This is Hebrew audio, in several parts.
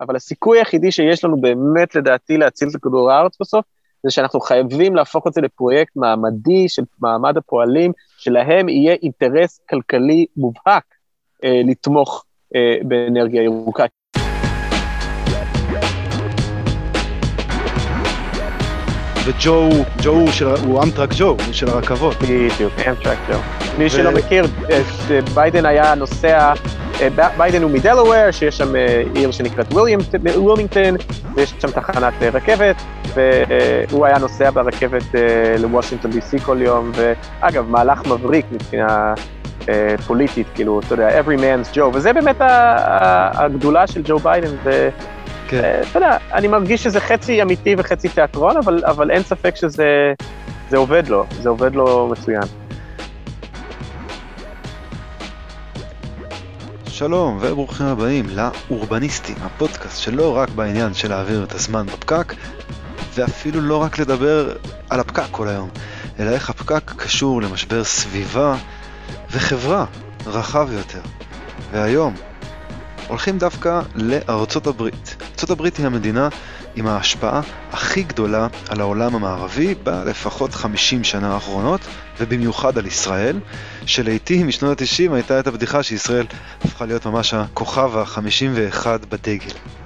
אבל הסיכוי היחידי שיש לנו באמת, לדעתי, להציל את כדור הארץ בסוף, זה שאנחנו חייבים להפוך את זה לפרויקט מעמדי של מעמד הפועלים, שלהם יהיה אינטרס כלכלי מובהק אה, לתמוך אה, באנרגיה ירוקה. וג'ו, ג'ו הוא, אמטרק ג'ו, הוא של הרכבות. בדיוק, אמטרק ג'ו. מי שלא מכיר, אה, ביידן היה נוסע, אה, ביידן הוא מדלוור, שיש שם אה, עיר שנקראת ווילמינגטון, ויש שם תחנת רכבת, והוא היה נוסע ברכבת לוושינגטון DC כל יום, ואגב, מהלך מבריק מבחינה פוליטית, כאילו, אתה יודע, every man's Joe, וזה באמת הגדולה של ג'ו ביידן, כן. אה, אתה יודע, אני מרגיש שזה חצי אמיתי וחצי תיאטרון, אבל, אבל אין ספק שזה עובד לו, זה עובד לו מצוין. שלום וברוכים הבאים לאורבניסטים, הפודקאסט שלא רק בעניין של להעביר את הזמן בפקק, ואפילו לא רק לדבר על הפקק כל היום, אלא איך הפקק קשור למשבר סביבה וחברה רחב יותר. והיום הולכים דווקא לארצות הברית. ארצות הברית היא המדינה עם ההשפעה הכי גדולה על העולם המערבי בלפחות 50 שנה האחרונות, ובמיוחד על ישראל, שלעיתים משנות ה-90 הייתה את הבדיחה שישראל הפכה להיות ממש הכוכב ה-51 בדגל.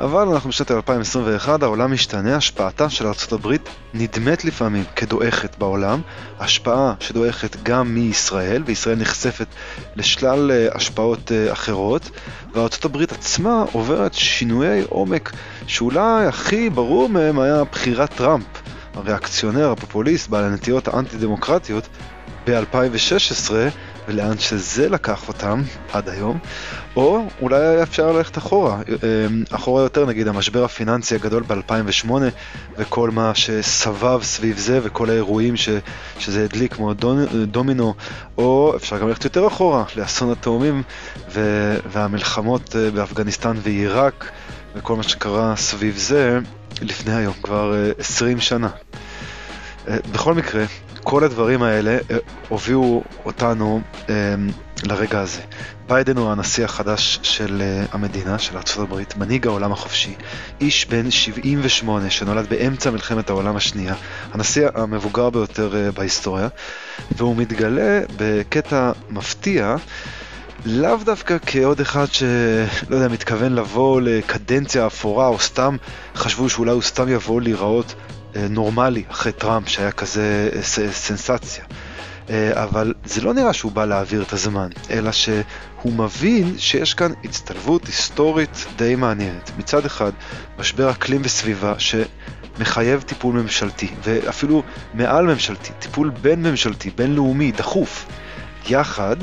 אבל אנחנו בשנת 2021, העולם משתנה, השפעתה של ארה"ב נדמת לפעמים כדועכת בעולם, השפעה שדועכת גם מישראל, וישראל נחשפת לשלל אה, השפעות אה, אחרות, וארה"ב עצמה עוברת שינויי עומק, שאולי הכי ברור מהם היה בחירת טראמפ, הריאקציונר, הפופוליסט, בעל הנטיות האנטי-דמוקרטיות, ב-2016, ולאן שזה לקח אותם עד היום, או אולי אפשר ללכת אחורה, אמ, אחורה יותר נגיד המשבר הפיננסי הגדול ב-2008 וכל מה שסבב סביב זה וכל האירועים ש, שזה הדליק כמו דומינו, או אפשר גם ללכת יותר אחורה לאסון התאומים והמלחמות אה, באפגניסטן ועיראק וכל מה שקרה סביב זה לפני היום, כבר 20 אה, שנה. אה, בכל מקרה, כל הדברים האלה אה, הובילו אותנו אה, לרגע הזה. ביידן הוא הנשיא החדש של אה, המדינה, של ארה"ב, מנהיג העולם החופשי, איש בן 78 שנולד באמצע מלחמת העולם השנייה, הנשיא המבוגר ביותר בהיסטוריה, והוא מתגלה בקטע מפתיע. לאו דווקא כעוד אחד שלא יודע, מתכוון לבוא לקדנציה אפורה, או סתם חשבו שאולי הוא סתם יבוא להיראות אה, נורמלי אחרי טראמפ שהיה כזה אה, סנסציה. אה, אבל זה לא נראה שהוא בא להעביר את הזמן, אלא שהוא מבין שיש כאן הצטלבות היסטורית די מעניינת. מצד אחד, משבר אקלים וסביבה שמחייב טיפול ממשלתי, ואפילו מעל ממשלתי, טיפול בין ממשלתי, בינלאומי, דחוף. יחד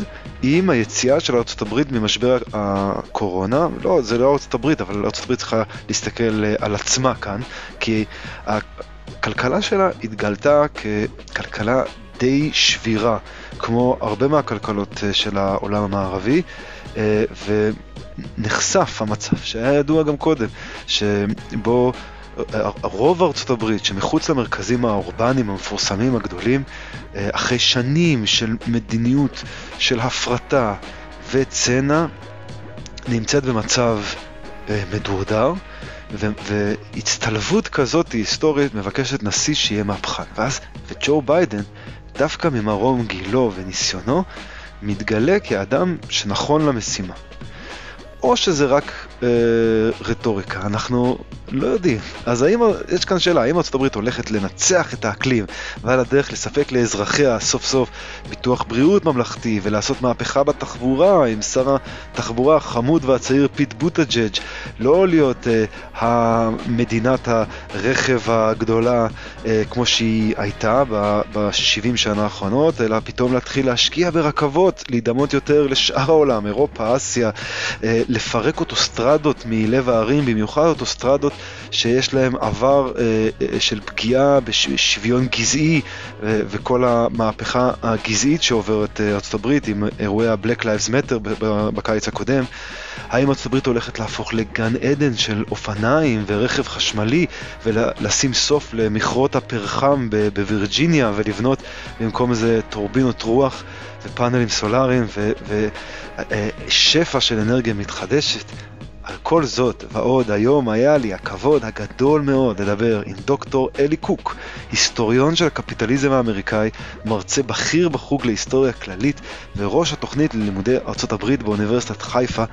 עם היציאה של ארה"ב ממשבר הקורונה, לא, זה לא ארה"ב, אבל ארה"ב צריכה להסתכל על עצמה כאן, כי הכלכלה שלה התגלתה ככלכלה די שבירה, כמו הרבה מהכלכלות אה, של העולם המערבי, אה, ונחשף המצב שהיה ידוע גם קודם, שבו אה, רוב ארצות הברית שמחוץ למרכזים האורבניים המפורסמים הגדולים, אחרי שנים של מדיניות של הפרטה וצנע, נמצאת במצב מדורדר. והצטלבות כזאת היסטורית מבקשת נשיא שיהיה מהפכן. ואז, וג'ו ביידן, דווקא ממרום גילו וניסיונו, מתגלה כאדם שנכון למשימה. או שזה רק אה, רטוריקה, אנחנו לא יודעים. אז האם, יש כאן שאלה, האם הברית הולכת לנצח את האקלים ועל הדרך לספק לאזרחיה סוף סוף ביטוח בריאות ממלכתי ולעשות מהפכה בתחבורה עם שר התחבורה החמוד והצעיר פיט בוטג'אג' לא להיות אה, המדינת הרכב הגדולה אה, כמו שהיא הייתה ב-70 שנה האחרונות, אלא פתאום להתחיל להשקיע ברכבות, להידמות יותר לשאר העולם, אירופה, אסיה, אה, לפרק אוטוסטרדות מלב הערים, במיוחד אוטוסטרדות שיש להם עבר אה, אה, של פגיעה בשוויון גזעי אה, וכל המהפכה הגזעית שעוברת ארצות הברית עם אירועי ה-Black Lives Matter בקיץ הקודם. האם ארצות הברית הולכת להפוך לגן עדן של אופניים ורכב חשמלי ולשים סוף למכרות הפרחם בווירג'יניה ולבנות במקום זה טורבינות רוח ופאנלים סולאריים ושפע של אנרגיה מתחדשת? על כל זאת ועוד היום היה לי הכבוד הגדול מאוד לדבר עם דוקטור אלי קוק, היסטוריון של הקפיטליזם האמריקאי, מרצה בכיר בחוג להיסטוריה כללית וראש התוכנית ללימודי ארצות הברית באוניברסיטת חיפה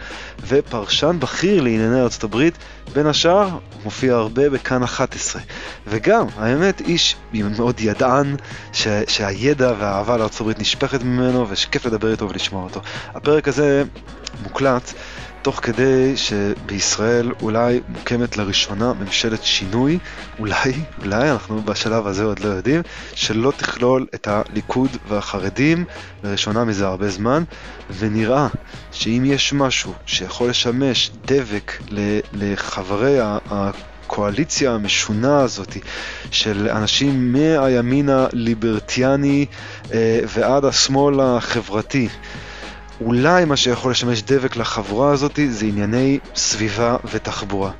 ופרשן בכיר לענייני ארצות הברית, בין השאר מופיע הרבה בכאן 11. וגם, האמת, איש מאוד ידען ש- שהידע והאהבה לארצות הברית נשפכת ממנו ושכיף לדבר איתו ולשמוע אותו. הפרק הזה מוקלט תוך כדי שבישראל אולי מוקמת לראשונה ממשלת שינוי, אולי, אולי, אנחנו בשלב הזה עוד לא יודעים, שלא תכלול את הליכוד והחרדים לראשונה מזה הרבה זמן, ונראה שאם יש משהו שיכול לשמש דבק לחברי הקואליציה המשונה הזאת של אנשים מהימין הליברטיאני אה, ועד השמאל החברתי, אולי מה שיכול לשמש דבק לחבורה הזאת זה ענייני סביבה ותחבורה.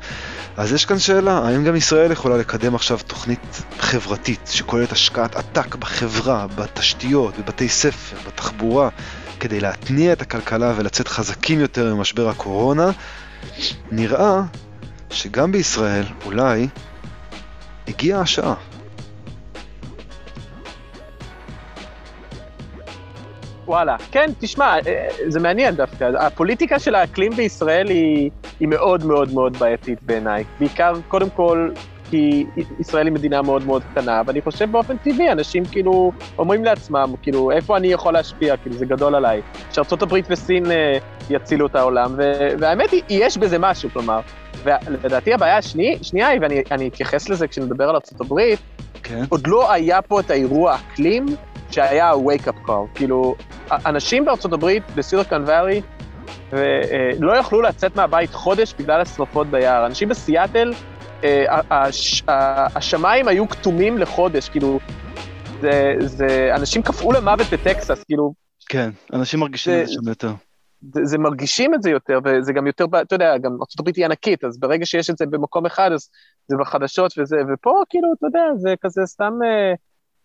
אז יש כאן שאלה, האם גם ישראל יכולה לקדם עכשיו תוכנית חברתית שכוללת השקעת עתק בחברה, בתשתיות, בבתי ספר, בתחבורה, כדי להתניע את הכלכלה ולצאת חזקים יותר ממשבר הקורונה? נראה שגם בישראל אולי הגיעה השעה. וואלה. כן, תשמע, אה, זה מעניין דווקא. הפוליטיקה של האקלים בישראל היא, היא מאוד מאוד מאוד בעייתית בעיניי. בעיקר, קודם כל, כי ישראל היא מדינה מאוד מאוד קטנה, ואני חושב באופן טבעי, אנשים כאילו אומרים לעצמם, כאילו, איפה אני יכול להשפיע? כאילו, זה גדול עליי. הברית וסין אה, יצילו את העולם, והאמת היא, יש בזה משהו, כלומר. ולדעתי הבעיה השנייה היא, ואני אתייחס לזה כשנדבר על הברית, כן. עוד לא היה פה את האירוע אקלים שהיה ה-wake-up call. כאילו, אנשים בארצות הברית, בסיליקון ואלי, לא יכלו לצאת מהבית חודש בגלל השרפות ביער. אנשים בסיאטל, אה, השמיים היו כתומים לחודש, כאילו, זה, זה, אנשים קפאו למוות בטקסס, כאילו... כן, אנשים מרגישים את זה שם יותר. זה, זה מרגישים את זה יותר, וזה גם יותר, אתה יודע, גם ארה"ב היא ענקית, אז ברגע שיש את זה במקום אחד, אז זה בחדשות וזה, ופה, כאילו, אתה יודע, זה כזה סתם... אה,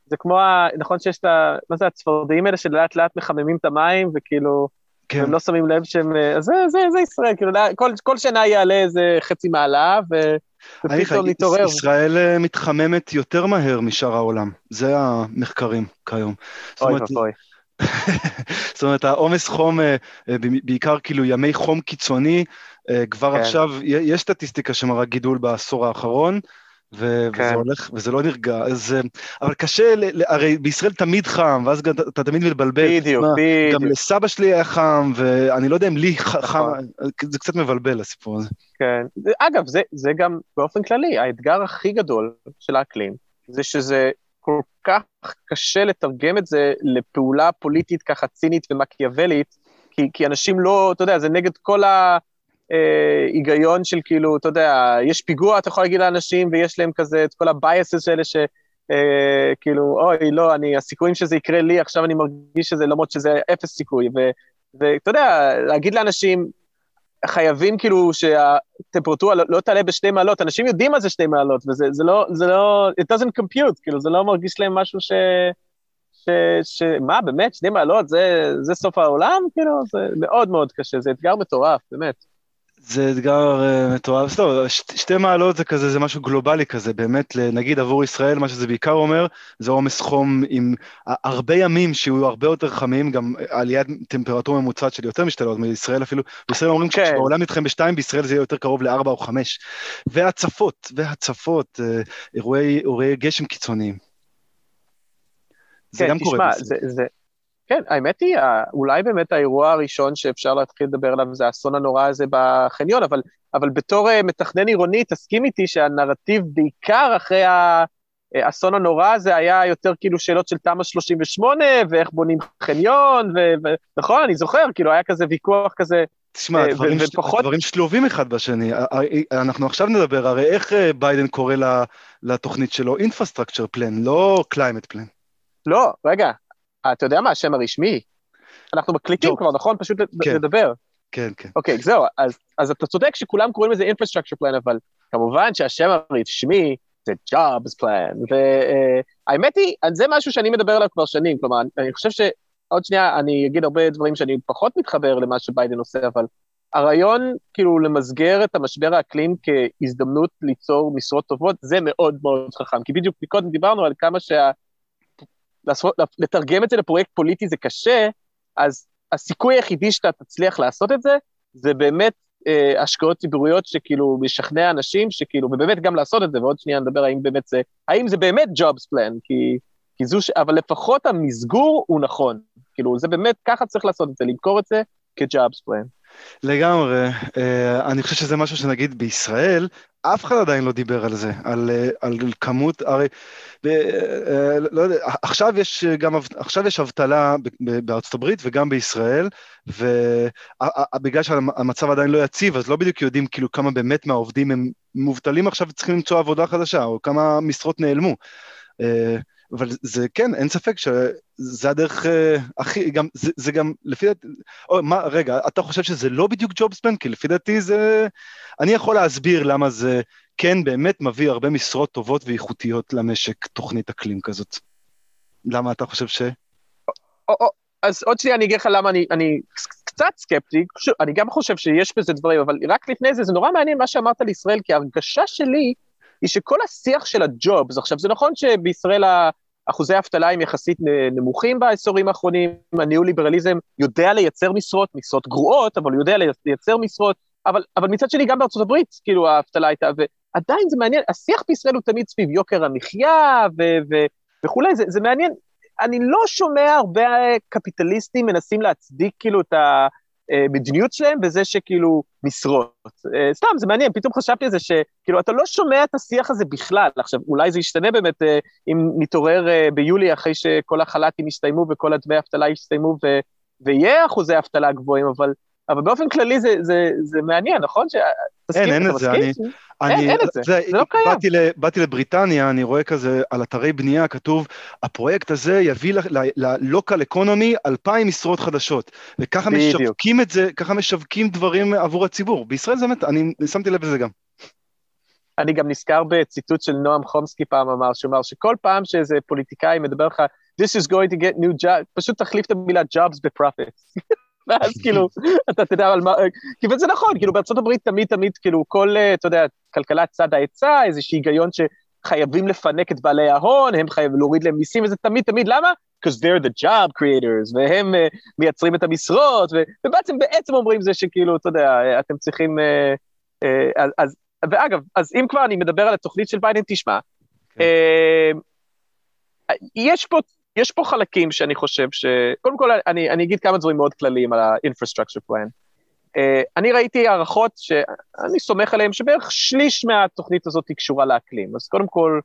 זה כמו, ה... נכון שיש את ה... מה זה, הצפרדעים האלה שלאט לאט מחממים את המים, וכאילו, כן. הם לא שמים לב שהם... אז זה, זה, זה ישראל, כאילו, כל, כל שנה יעלה איזה חצי מעלה, ו... ופתאום נתעורר. ישראל אה, מתחממת יותר מהר משאר העולם, זה המחקרים כיום. אוי ואבוי. זאת אומרת, העומס חום, אה, אה, בעיקר כאילו ימי חום קיצוני, כבר כן. עכשיו, יש סטטיסטיקה שמראה גידול בעשור האחרון, ו- כן. וזה הולך, וזה לא נרגע, אז... אבל קשה, הרי בישראל תמיד חם, ואז אתה תמיד מתבלבל. בדיוק, בדיוק. גם לסבא שלי היה חם, ואני לא יודע אם לי נכון. חם, זה קצת מבלבל הסיפור הזה. כן. אגב, זה, זה גם באופן כללי, האתגר הכי גדול של האקלים, זה שזה כל כך קשה לתרגם את זה לפעולה פוליטית ככה צינית ומקיאוולית, כי, כי אנשים לא, אתה יודע, זה נגד כל ה... אה, היגיון של כאילו, אתה יודע, יש פיגוע, אתה יכול להגיד לאנשים, ויש להם כזה את כל ה-biases האלה ש... אה, כאילו, אוי, לא, אני, הסיכויים שזה יקרה לי, עכשיו אני מרגיש שזה, למרות שזה אפס סיכוי. ואתה יודע, להגיד לאנשים, חייבים כאילו שהטמפרטורה לא, לא תעלה בשתי מעלות, אנשים יודעים מה זה שתי מעלות, וזה זה לא, זה לא, it doesn't compute, כאילו, זה לא מרגיש להם משהו ש... ש... ש... מה, באמת, שני מעלות, זה, זה סוף העולם? כאילו, זה מאוד מאוד קשה, זה אתגר מטורף, באמת. זה אתגר uh, מטורף, טוב, ש- שתי מעלות זה כזה, זה משהו גלובלי כזה, באמת, נגיד עבור ישראל, מה שזה בעיקר אומר, זה עומס חום עם הרבה ימים שיהיו הרבה יותר חמים, גם עליית טמפרטורה ממוצעת של יותר משתי מעלות מישראל אפילו, בישראל אומרים כן. כשבעולם נדחם בשתיים, בישראל זה יהיה יותר קרוב לארבע או חמש. והצפות, והצפות, uh, אירועי, אירועי גשם קיצוניים. זה כן, גם תשמע, קורה בישראל. זה, זה... כן, האמת היא, אולי באמת האירוע הראשון שאפשר להתחיל לדבר עליו זה האסון הנורא הזה בחניון, אבל, אבל בתור אה, מתכנן עירוני, תסכים איתי שהנרטיב בעיקר אחרי האסון הנורא הזה היה יותר כאילו שאלות של תמ"א 38, ואיך בונים חניון, ונכון, אני זוכר, כאילו היה כזה ויכוח כזה, תשמע, אה, דברים, ופחות... דברים שלובים אחד בשני. אנחנו עכשיו נדבר, הרי איך אה, ביידן קורא לתוכנית שלו? Infrastructure Plan, לא Climate Plan. לא, רגע, אתה יודע מה השם הרשמי? אנחנו מקליטים כבר, נכון? פשוט כן. לדבר. כן, כן. אוקיי, זהו, אז, אז אתה צודק שכולם קוראים לזה infrastructure plan, אבל כמובן שהשם הרשמי זה jobs plan, והאמת uh, היא, זה משהו שאני מדבר עליו כבר שנים, כלומר, אני חושב שעוד שנייה אני אגיד הרבה דברים שאני פחות מתחבר למה שביידן עושה, אבל הרעיון כאילו למסגר את המשבר האקלים כהזדמנות ליצור משרות טובות, זה מאוד מאוד חכם, כי בדיוק קודם דיברנו על כמה שה... לעשות, לתרגם את זה לפרויקט פוליטי זה קשה, אז הסיכוי היחידי שאתה תצליח לעשות את זה, זה באמת אה, השקעות ציבוריות שכאילו משכנע אנשים שכאילו, ובאמת גם לעשות את זה, ועוד שנייה נדבר האם באמת זה, האם זה באמת jobs plan, כי, כי זו, ש... אבל לפחות המסגור הוא נכון, כאילו זה באמת, ככה צריך לעשות את זה, למכור את זה כ-jobs plan. לגמרי, uh, אני חושב שזה משהו שנגיד בישראל, אף אחד עדיין לא דיבר על זה, על, uh, על כמות, הרי, ב, uh, לא יודע, עכשיו יש גם, עכשיו יש אבטלה בארצות הברית וגם בישראל, ובגלל שהמצב עדיין לא יציב, אז לא בדיוק יודעים כאילו כמה באמת מהעובדים הם מובטלים עכשיו וצריכים למצוא עבודה חדשה, או כמה משרות נעלמו. אבל זה כן, אין ספק שזה הדרך uh, הכי, גם, זה, זה גם, לפי דעתי, או מה, רגע, אתה חושב שזה לא בדיוק ג'ובספן? כי לפי דעתי זה, אני יכול להסביר למה זה כן באמת מביא הרבה משרות טובות ואיכותיות למשק, תוכנית אקלים כזאת. למה אתה חושב ש... או, או, אז עוד שנייה אני אגיד לך למה אני, אני קצת סקפטי, אני גם חושב שיש בזה דברים, אבל רק לפני זה, זה נורא מעניין מה שאמרת על ישראל, כי ההרגשה שלי היא שכל השיח של הג'ובס, עכשיו זה נכון שבישראל אחוזי האבטלה הם יחסית נמוכים בעשורים האחרונים, הניאו-ליברליזם יודע לייצר משרות, משרות גרועות, אבל הוא יודע לייצר משרות, אבל, אבל מצד שני גם בארצות הברית, כאילו האבטלה הייתה, ועדיין זה מעניין, השיח בישראל הוא תמיד סביב יוקר המחיה ו- ו- וכולי, זה, זה מעניין, אני לא שומע הרבה קפיטליסטים מנסים להצדיק כאילו את ה... המדיניות שלהם בזה שכאילו משרות. אה, סתם, זה מעניין, פתאום חשבתי על זה שכאילו אתה לא שומע את השיח הזה בכלל. עכשיו, אולי זה ישתנה באמת אה, אם נתעורר אה, ביולי אחרי שכל החל"תים יסתיימו וכל הדמי האבטלה יסתיימו ו... ויהיה אחוזי אבטלה גבוהים, אבל אבל באופן כללי זה, זה, זה מעניין, נכון? ש... אין, אין את זה, אני... אני, אין, אין את זה, זה, זה לא קיים. באתי, באתי לבריטניה, אני רואה כזה על אתרי בנייה, כתוב, הפרויקט הזה יביא ל-local economy 2,000 משרות חדשות. וככה בדיוק. משווקים את זה, ככה משווקים דברים עבור הציבור. בישראל זה באמת, אני שמתי לב לזה גם. אני גם נזכר בציטוט של נועם חומסקי פעם אמר, שהוא אמר שכל פעם שאיזה פוליטיקאי מדבר לך, this is going to get new job, פשוט תחליף את המילה jobs ב-profits. ואז כאילו, אתה תדע על מה, כי זה נכון, כאילו בארצות הברית תמיד תמיד, כאילו כל, אה, אתה יודע, כלכלת צד ההיצע, איזשהו היגיון שחייבים לפנק את בעלי ההון, הם חייבים להוריד להם מיסים, וזה תמיד תמיד, למה? because they're the job creators, והם uh, מייצרים את המשרות, ו, ובעצם בעצם אומרים זה שכאילו, אתה יודע, אתם צריכים... Uh, uh, אז, ואגב, אז אם כבר אני מדבר על התוכנית של ביידן, תשמע, כן. uh, יש פה יש פה חלקים שאני חושב ש... קודם כל, אני, אני אגיד כמה דברים מאוד כלליים על ה-infrastructure plan. Uh, אני ראיתי הערכות שאני סומך עליהן, שבערך שליש מהתוכנית הזאת היא קשורה לאקלים. אז קודם כל,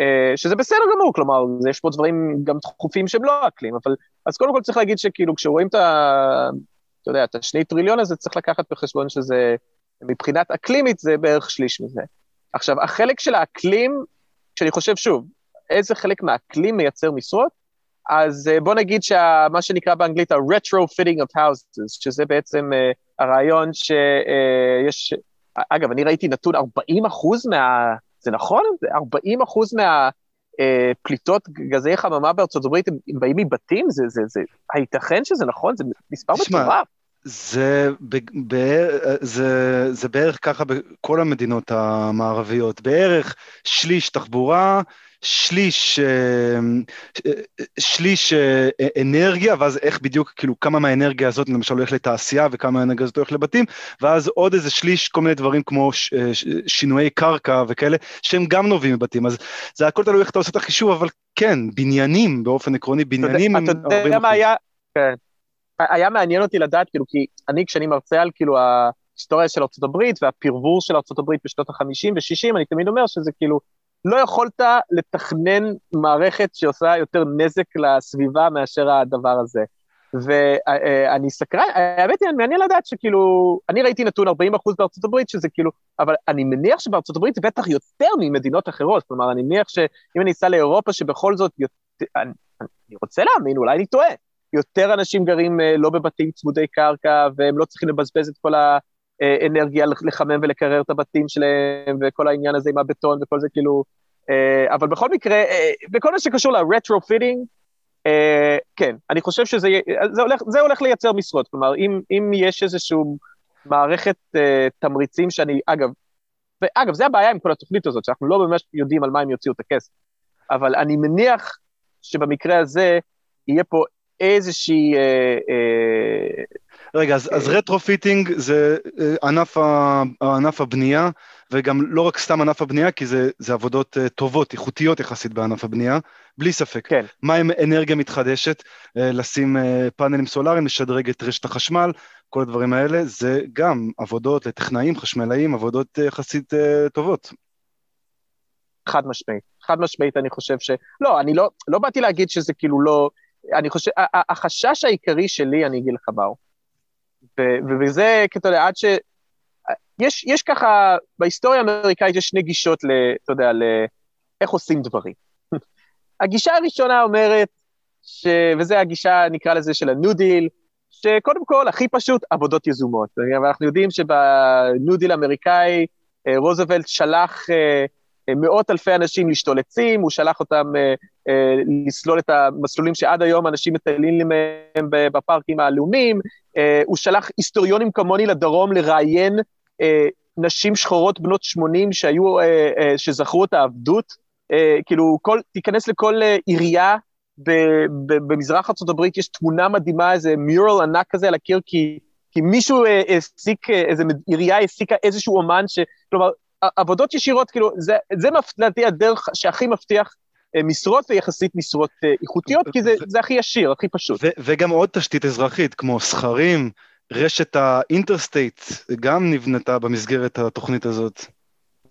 uh, שזה בסדר גמור, כלומר, יש פה דברים גם דחופים שהם לא אקלים, אבל... אז קודם כל צריך להגיד שכאילו, כשרואים את ה... אתה יודע, את השני טריליון הזה, צריך לקחת בחשבון שזה, מבחינת אקלימית, זה בערך שליש מזה. עכשיו, החלק של האקלים, שאני חושב, שוב, איזה חלק מהאקלים מייצר משרות? אז אה, בוא נגיד שמה שנקרא באנגלית ה-retrofitting of houses, שזה בעצם uh, הרעיון שיש, אה, אגב, אני ראיתי נתון 40 אחוז מה... זה נכון? 40 אחוז מהפליטות uh, גזי חממה בארצות הברית הם, הם באים מבתים? זה, זה, זה, הייתכן שזה נכון? זה מספר מטורף. זה, ב, ב, זה, זה בערך ככה בכל המדינות המערביות, בערך שליש תחבורה, שליש, אה, שליש אה, אנרגיה, ואז איך בדיוק, כאילו, כמה מהאנרגיה הזאת למשל הולך לתעשייה וכמה מהאנרגיה הזאת הולך לבתים, ואז עוד איזה שליש, כל מיני דברים כמו ש, אה, שינויי קרקע וכאלה, שהם גם נובעים מבתים. אז זה הכל תלוי איך אתה עושה את החישוב, אבל כן, בניינים, באופן עקרוני, בניינים הם 40 אתה יודע מה היה, כן. היה מעניין אותי לדעת, כאילו, כי אני, כשאני מרצה על, כאילו, ההיסטוריה של ארה"ב והפרבור של ארה"ב בשנות ה-50 ו-60, אני תמיד אומר שזה כאילו, לא יכולת לתכנן מערכת שעושה יותר נזק לסביבה מאשר הדבר הזה. ואני סקרן, האמת היא, מעניין לדעת שכאילו, אני ראיתי נתון 40 אחוז בארצות הברית, שזה כאילו, אבל אני מניח שבארצות הברית זה בטח יותר ממדינות אחרות, כלומר, אני מניח שאם אני אסע לאירופה, שבכל זאת, אני, אני רוצה להאמין, אולי אני טועה, יותר אנשים גרים אה, לא בבתים צמודי קרקע, והם לא צריכים לבזבז את כל ה... אה, אנרגיה לחמם ולקרר את הבתים שלהם, וכל העניין הזה עם הבטון וכל זה, כאילו... אה, אבל בכל מקרה, אה, בכל מה שקשור ל-retrofiting, כן, אני חושב שזה זה הולך, זה הולך לייצר משרות. כלומר, אם, אם יש איזשהו מערכת תמריצים שאני, אגב, ואגב, זה הבעיה עם כל התוכנית הזאת, שאנחנו לא ממש יודעים על מה הם יוציאו את הכסף. אבל אני מניח שבמקרה הזה יהיה פה איזושהי... רגע, אז, אז retrofitting זה אה, ענף, ה, ענף הבנייה, וגם לא רק סתם ענף הבנייה, כי זה, זה עבודות אה, טובות, איכותיות יחסית בענף הבנייה, בלי ספק. כן. מה עם אנרגיה מתחדשת, אה, לשים פאנלים סולאריים, לשדרג את רשת החשמל, כל הדברים האלה, זה גם עבודות לטכנאים, חשמלאים, עבודות יחסית טובות. חד משמעית, חד משמעית אני חושב ש... לא, אני לא, לא באתי להגיד שזה כאילו לא... אני חושב, החשש העיקרי שלי, אני אגיד לך ובזה, אתה יודע, עד ש... יש, יש ככה, בהיסטוריה האמריקאית יש שני גישות, ל, אתה יודע, לאיך עושים דברים. הגישה הראשונה אומרת, ש, וזה הגישה, נקרא לזה, של ה New Deal, שקודם כל, הכי פשוט, עבודות יזומות. ואנחנו יודעים שב New Deal האמריקאי, אה, רוזוולט שלח אה, מאות אלפי אנשים לשתול עצים, הוא שלח אותם אה, לסלול את המסלולים שעד היום אנשים מטיילים מהם בפארקים הלאומיים, אה, הוא שלח היסטוריונים כמוני לדרום לראיין אה, נשים שחורות בנות 80 שהיו, שזכרו את העבדות, כאילו, כל, תיכנס לכל עירייה במזרח ארה"ב, יש תמונה מדהימה, איזה מיורל ענק כזה על הקיר, כי, כי מישהו העסיק, איזה עירייה העסיקה איזשהו אומן, ש... כלומר, עבודות ישירות, כאילו, זה, זה לדעתי הדרך שהכי מבטיח אה, משרות ויחסית משרות אה, איכותיות, כי זה, זה הכי ישיר, הכי פשוט. ו- וגם עוד תשתית אזרחית, כמו סכרים, רשת ה interstate, גם נבנתה במסגרת התוכנית הזאת.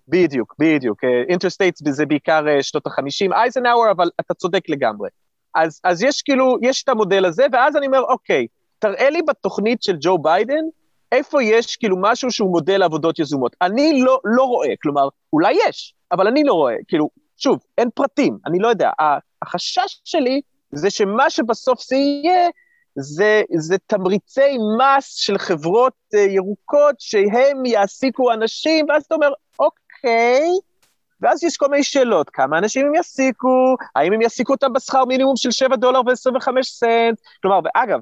בדיוק, בדיוק. interstate זה בעיקר אה, שנות ה-50, אייזנאוור, אבל אתה צודק לגמרי. אז, אז יש כאילו, יש את המודל הזה, ואז אני אומר, אוקיי, תראה לי בתוכנית של ג'ו ביידן, איפה יש כאילו משהו שהוא מודל עבודות יזומות. אני לא, לא רואה, כלומר, אולי יש, אבל אני לא רואה. כאילו, שוב, אין פרטים, אני לא יודע. החשש שלי זה שמה שבסוף זה יהיה, זה, זה תמריצי מס של חברות uh, ירוקות שהם יעסיקו אנשים, ואז אתה אומר, אוקיי, ואז יש כל מיני שאלות, כמה אנשים הם יעסיקו, האם הם יעסיקו אותם בשכר מינימום של 7 דולר ו-25 סנט, כלומר, ואגב,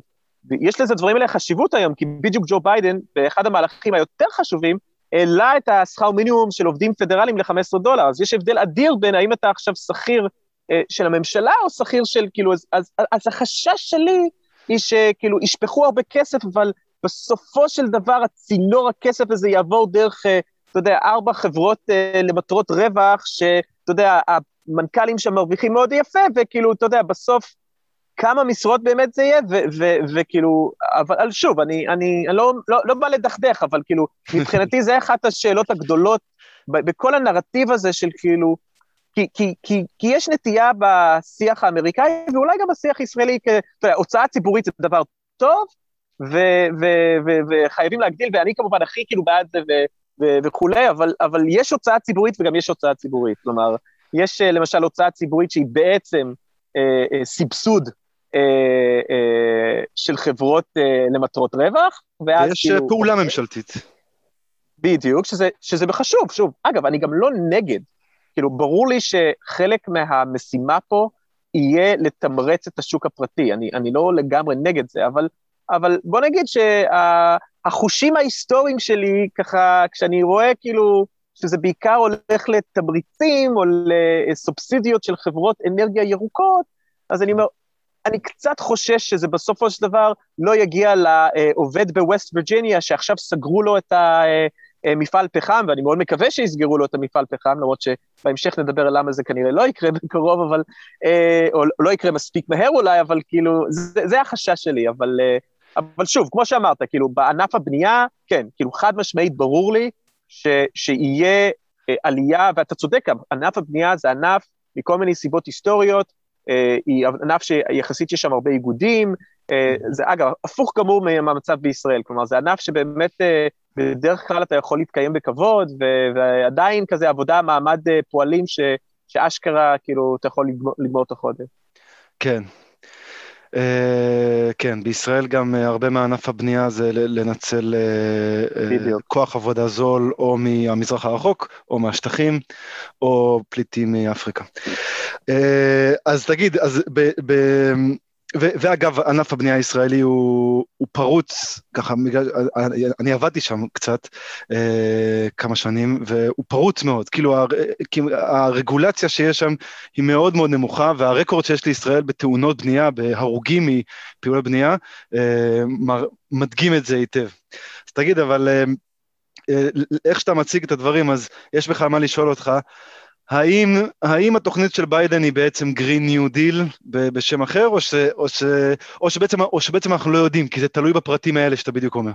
יש לזה דברים האלה חשיבות היום, כי בדיוק ג'ו ביידן, באחד המהלכים היותר חשובים, העלה את השכר מינימום של עובדים פדרליים ל-15 דולר, אז יש הבדל אדיר בין האם אתה עכשיו שכיר אה, של הממשלה או שכיר של, כאילו, אז, אז, אז החשש שלי היא שכאילו ישפכו הרבה כסף, אבל בסופו של דבר הצינור הכסף הזה יעבור דרך, אה, אתה יודע, ארבע חברות אה, למטרות רווח, שאתה יודע, המנכ"לים שם מרוויחים מאוד יפה, וכאילו, אתה יודע, בסוף כמה משרות באמת זה יהיה, וכאילו, אבל שוב, אני, אני, אני לא, לא, לא בא לדכדך, אבל כאילו, מבחינתי זה אחת השאלות הגדולות בכל הנרטיב הזה של כאילו, כי, כי, כי, כי יש נטייה בשיח האמריקאי, ואולי גם בשיח הישראלי, אתה יודע, הוצאה ציבורית זה דבר טוב, ו, ו, ו, וחייבים להגדיל, ואני כמובן הכי כאילו בעד זה וכולי, אבל, אבל יש הוצאה ציבורית וגם יש הוצאה ציבורית. כלומר, יש למשל הוצאה ציבורית שהיא בעצם אה, אה, סבסוד אה, אה, של חברות אה, למטרות רווח, ואז יש כאילו... פעולה ממשלתית. בדיוק, שזה, שזה בחשוב, שוב. אגב, אני גם לא נגד. כאילו, ברור לי שחלק מהמשימה פה יהיה לתמרץ את השוק הפרטי. אני, אני לא לגמרי נגד זה, אבל, אבל בוא נגיד שהחושים ההיסטוריים שלי, ככה, כשאני רואה כאילו שזה בעיקר הולך לתמריצים או לסובסידיות של חברות אנרגיה ירוקות, אז אני אומר, אני קצת חושש שזה בסופו של דבר לא יגיע לעובד בווסט וירג'יניה, שעכשיו סגרו לו את המפעל פחם, ואני מאוד מקווה שיסגרו לו את המפעל פחם, למרות שבהמשך נדבר על למה זה כנראה לא יקרה בקרוב, אבל, אה, או לא יקרה מספיק מהר אולי, אבל כאילו, זה, זה החשש שלי, אבל, אה, אבל שוב, כמו שאמרת, כאילו, בענף הבנייה, כן, כאילו, חד משמעית ברור לי ש, שיהיה אה, עלייה, ואתה צודק, ענף הבנייה זה ענף מכל מיני סיבות היסטוריות, אה, היא ענף שיחסית יש שם הרבה איגודים, אה, זה אגב, הפוך גמור מהמצב בישראל, כלומר זה ענף שבאמת אה, בדרך כלל אתה יכול להתקיים בכבוד, ועדיין כזה עבודה, מעמד פועלים ש, שאשכרה, כאילו, אתה יכול לגמור, לגמור את החודש. כן, כן, בישראל גם uh, הרבה מענף הבנייה זה לנצל uh, כוח עבודה זול או מהמזרח הרחוק או מהשטחים או פליטים מאפריקה. אז תגיד, אז ב, ב, ואגב, ענף הבנייה הישראלי הוא, הוא פרוץ, ככה, אני עבדתי שם קצת אה, כמה שנים, והוא פרוץ מאוד, כאילו הר, הרגולציה שיש שם היא מאוד מאוד נמוכה, והרקורד שיש לישראל בתאונות בנייה, בהרוגים מפעולות בנייה, אה, מדגים את זה היטב. אז תגיד, אבל אה, אה, איך שאתה מציג את הדברים, אז יש בכלל מה לשאול אותך, האם, האם התוכנית של ביידן היא בעצם Green New Deal בשם אחר, או, ש, או, ש, או, שבעצם, או שבעצם אנחנו לא יודעים, כי זה תלוי בפרטים האלה שאתה בדיוק אומר?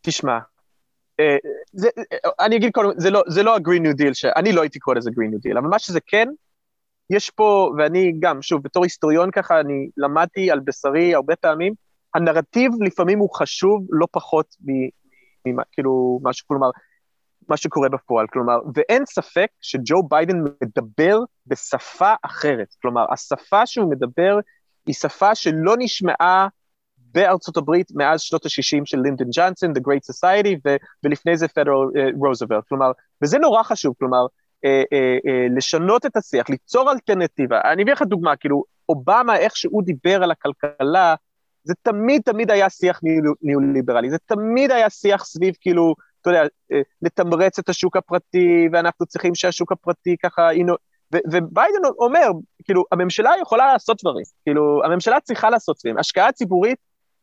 תשמע, אה, זה, אני אגיד קודם, זה לא, זה לא ה Green New Deal, שאני לא הייתי קורא לזה Green New Deal, אבל מה שזה כן, יש פה, ואני גם, שוב, בתור היסטוריון ככה, אני למדתי על בשרי הרבה פעמים, הנרטיב לפעמים הוא חשוב לא פחות מ... מ כאילו, משהו, כלומר, מה שקורה בפועל, כלומר, ואין ספק שג'ו ביידן מדבר בשפה אחרת, כלומר, השפה שהוא מדבר היא שפה שלא נשמעה בארצות הברית מאז שנות ה-60 של לינדון ג'אנסון, The Great Society, ו- ולפני זה פדרל רוזוולט, uh, כלומר, וזה נורא חשוב, כלומר, uh, uh, uh, לשנות את השיח, ליצור אלטרנטיבה. אני אביא לך דוגמה, כאילו, אובמה, איך שהוא דיבר על הכלכלה, זה תמיד תמיד היה שיח ניאו-ליברלי, זה תמיד היה שיח סביב כאילו, אתה יודע, אה, לתמרץ את השוק הפרטי, ואנחנו צריכים שהשוק הפרטי ככה, וביידן אומר, כאילו, הממשלה יכולה לעשות דברים, כאילו, הממשלה צריכה לעשות דברים, השקעה ציבורית,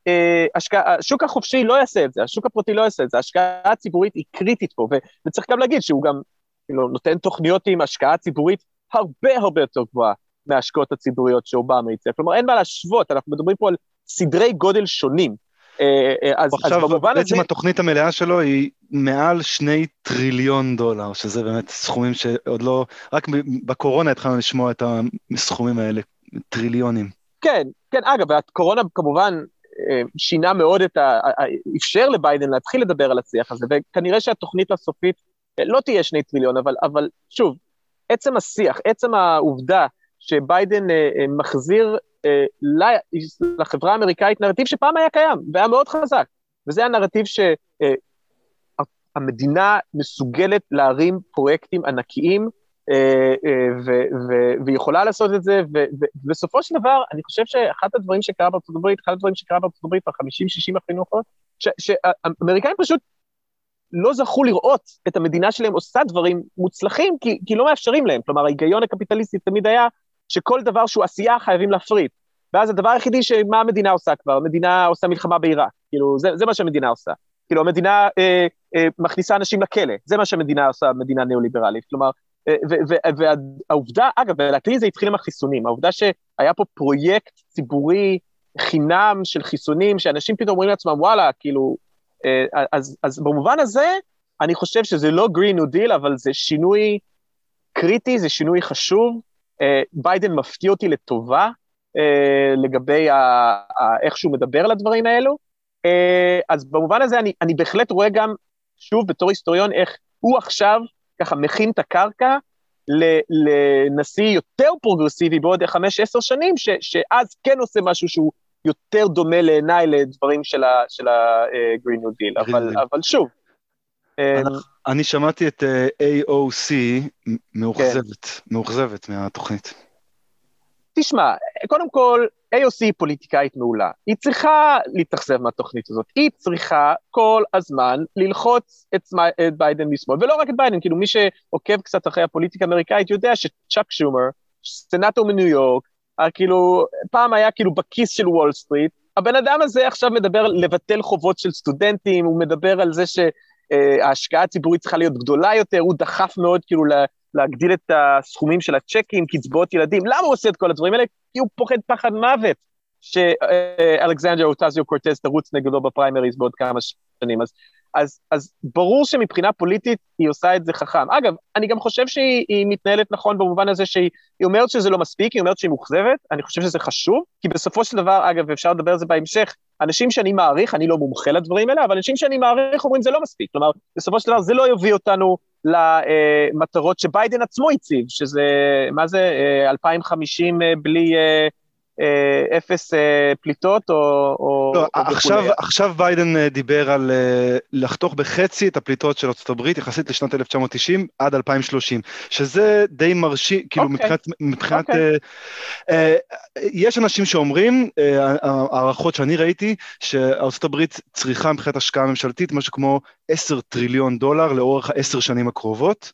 אה, השקעה, השוק החופשי לא יעשה את זה, השוק הפרטי לא יעשה את זה, השקעה הציבורית היא קריטית פה, וצריך גם להגיד שהוא גם, כאילו, נותן תוכניות עם השקעה ציבורית הרבה הרבה יותר גבוהה מההשקעות הציבוריות שאובמה הציע, כלומר, אין מה להשוות, אנחנו מדברים פה על סדרי גודל שונים. אה, אה, אז, עכשיו, אז במובן בעצם הזה... התוכנית המלאה שלו היא מעל שני טריליון דולר, שזה באמת סכומים שעוד לא, רק בקורונה התחלנו לשמוע את הסכומים האלה, טריליונים. כן, כן, אגב, הקורונה כמובן אה, שינה מאוד את ה... אפשר לביידן להתחיל לדבר על השיח הזה, וכנראה שהתוכנית הסופית לא תהיה שני טריליון, אבל, אבל שוב, עצם השיח, עצם העובדה שביידן מחזיר לחברה האמריקאית נרטיב שפעם היה קיים והיה מאוד חזק, וזה הנרטיב שהמדינה מסוגלת להרים פרויקטים ענקיים אה, אה, ויכולה לעשות את זה, ובסופו של דבר, אני חושב שאחד הדברים שקרה בארצות הברית, אחד הדברים שקרה בארצות הברית ב-50-60 החינוך, שהאמריקאים פשוט לא זכו לראות את המדינה שלהם עושה דברים מוצלחים, כי, כי לא מאפשרים להם. כלומר, ההיגיון הקפיטליסטי תמיד היה שכל דבר שהוא עשייה חייבים להפריט. ואז הדבר היחידי שמה המדינה עושה כבר, המדינה עושה מלחמה בעיראק, כאילו, זה, זה מה שהמדינה עושה. כאילו, המדינה אה, אה, מכניסה אנשים לכלא, זה מה שהמדינה עושה, מדינה ניאו-ליברלית. כלומר, אה, והעובדה, אגב, ולהקריא זה התחיל עם החיסונים, העובדה שהיה פה פרויקט ציבורי חינם של חיסונים, שאנשים פתאום אומרים לעצמם, וואלה, כאילו, אה, אז, אז במובן הזה, אני חושב שזה לא green new deal, אבל זה שינוי קריטי, זה שינוי חשוב, ביידן מפתיע אותי לטובה אה, לגבי איך שהוא מדבר על הדברים האלו. אה, אז במובן הזה אני, אני בהחלט רואה גם, שוב, בתור היסטוריון, איך הוא עכשיו ככה מכין את הקרקע לנשיא יותר פרוגרסיבי בעוד חמש, עשר שנים, ש, שאז כן עושה משהו שהוא יותר דומה לעיניי לדברים של ה-Green New Deal, אבל, אבל שוב. אני שמעתי את AOC מאוכזבת, כן. מאוכזבת מהתוכנית. תשמע, קודם כל, AOC היא פוליטיקאית מעולה. היא צריכה להתאכזב מהתוכנית הזאת. היא צריכה כל הזמן ללחוץ את, את ביידן משמאל, ולא רק את ביידן, כאילו מי שעוקב קצת אחרי הפוליטיקה האמריקאית יודע שצ'אק שומר, סנאטור מניו יורק, כאילו, פעם היה כאילו בכיס של וול סטריט, הבן אדם הזה עכשיו מדבר על לבטל חובות של סטודנטים, הוא מדבר על זה שההשקעה הציבורית צריכה להיות גדולה יותר, הוא דחף מאוד כאילו להגדיל את הסכומים של הצ'קים, קצבאות ילדים. למה הוא עושה את כל הדברים האלה? כי הוא פוחד פחד מוות שאלכסנדר אוטזיו קורטז תרוץ נגדו בפריימריז בעוד כמה שנים. אז, אז, אז ברור שמבחינה פוליטית היא עושה את זה חכם. אגב, אני גם חושב שהיא מתנהלת נכון במובן הזה שהיא אומרת שזה לא מספיק, היא אומרת שהיא מאוכזבת, אני חושב שזה חשוב, כי בסופו של דבר, אגב, אפשר לדבר על זה בהמשך, אנשים שאני מעריך, אני לא מומחה לדברים האלה, אבל אנשים שאני מעריך אומרים זה לא מספיק. כלומר, בסופו של דבר זה לא יביא אותנו למטרות שביידן עצמו הציב, שזה, מה זה, 2050 אה, בלי, אה, אפס אה, פליטות או... או לא, או עכשיו, וכולי. עכשיו ביידן אה, דיבר על אה, לחתוך בחצי את הפליטות של ארה"ב יחסית לשנת 1990 עד 2030, שזה די מרשים, כאילו אוקיי. מבחינת, מבחינת אוקיי. אה, אה, יש אנשים שאומרים, אה, הערכות שאני ראיתי, שארה"ב צריכה מבחינת השקעה ממשלתית משהו כמו 10 טריליון דולר לאורך העשר שנים הקרובות.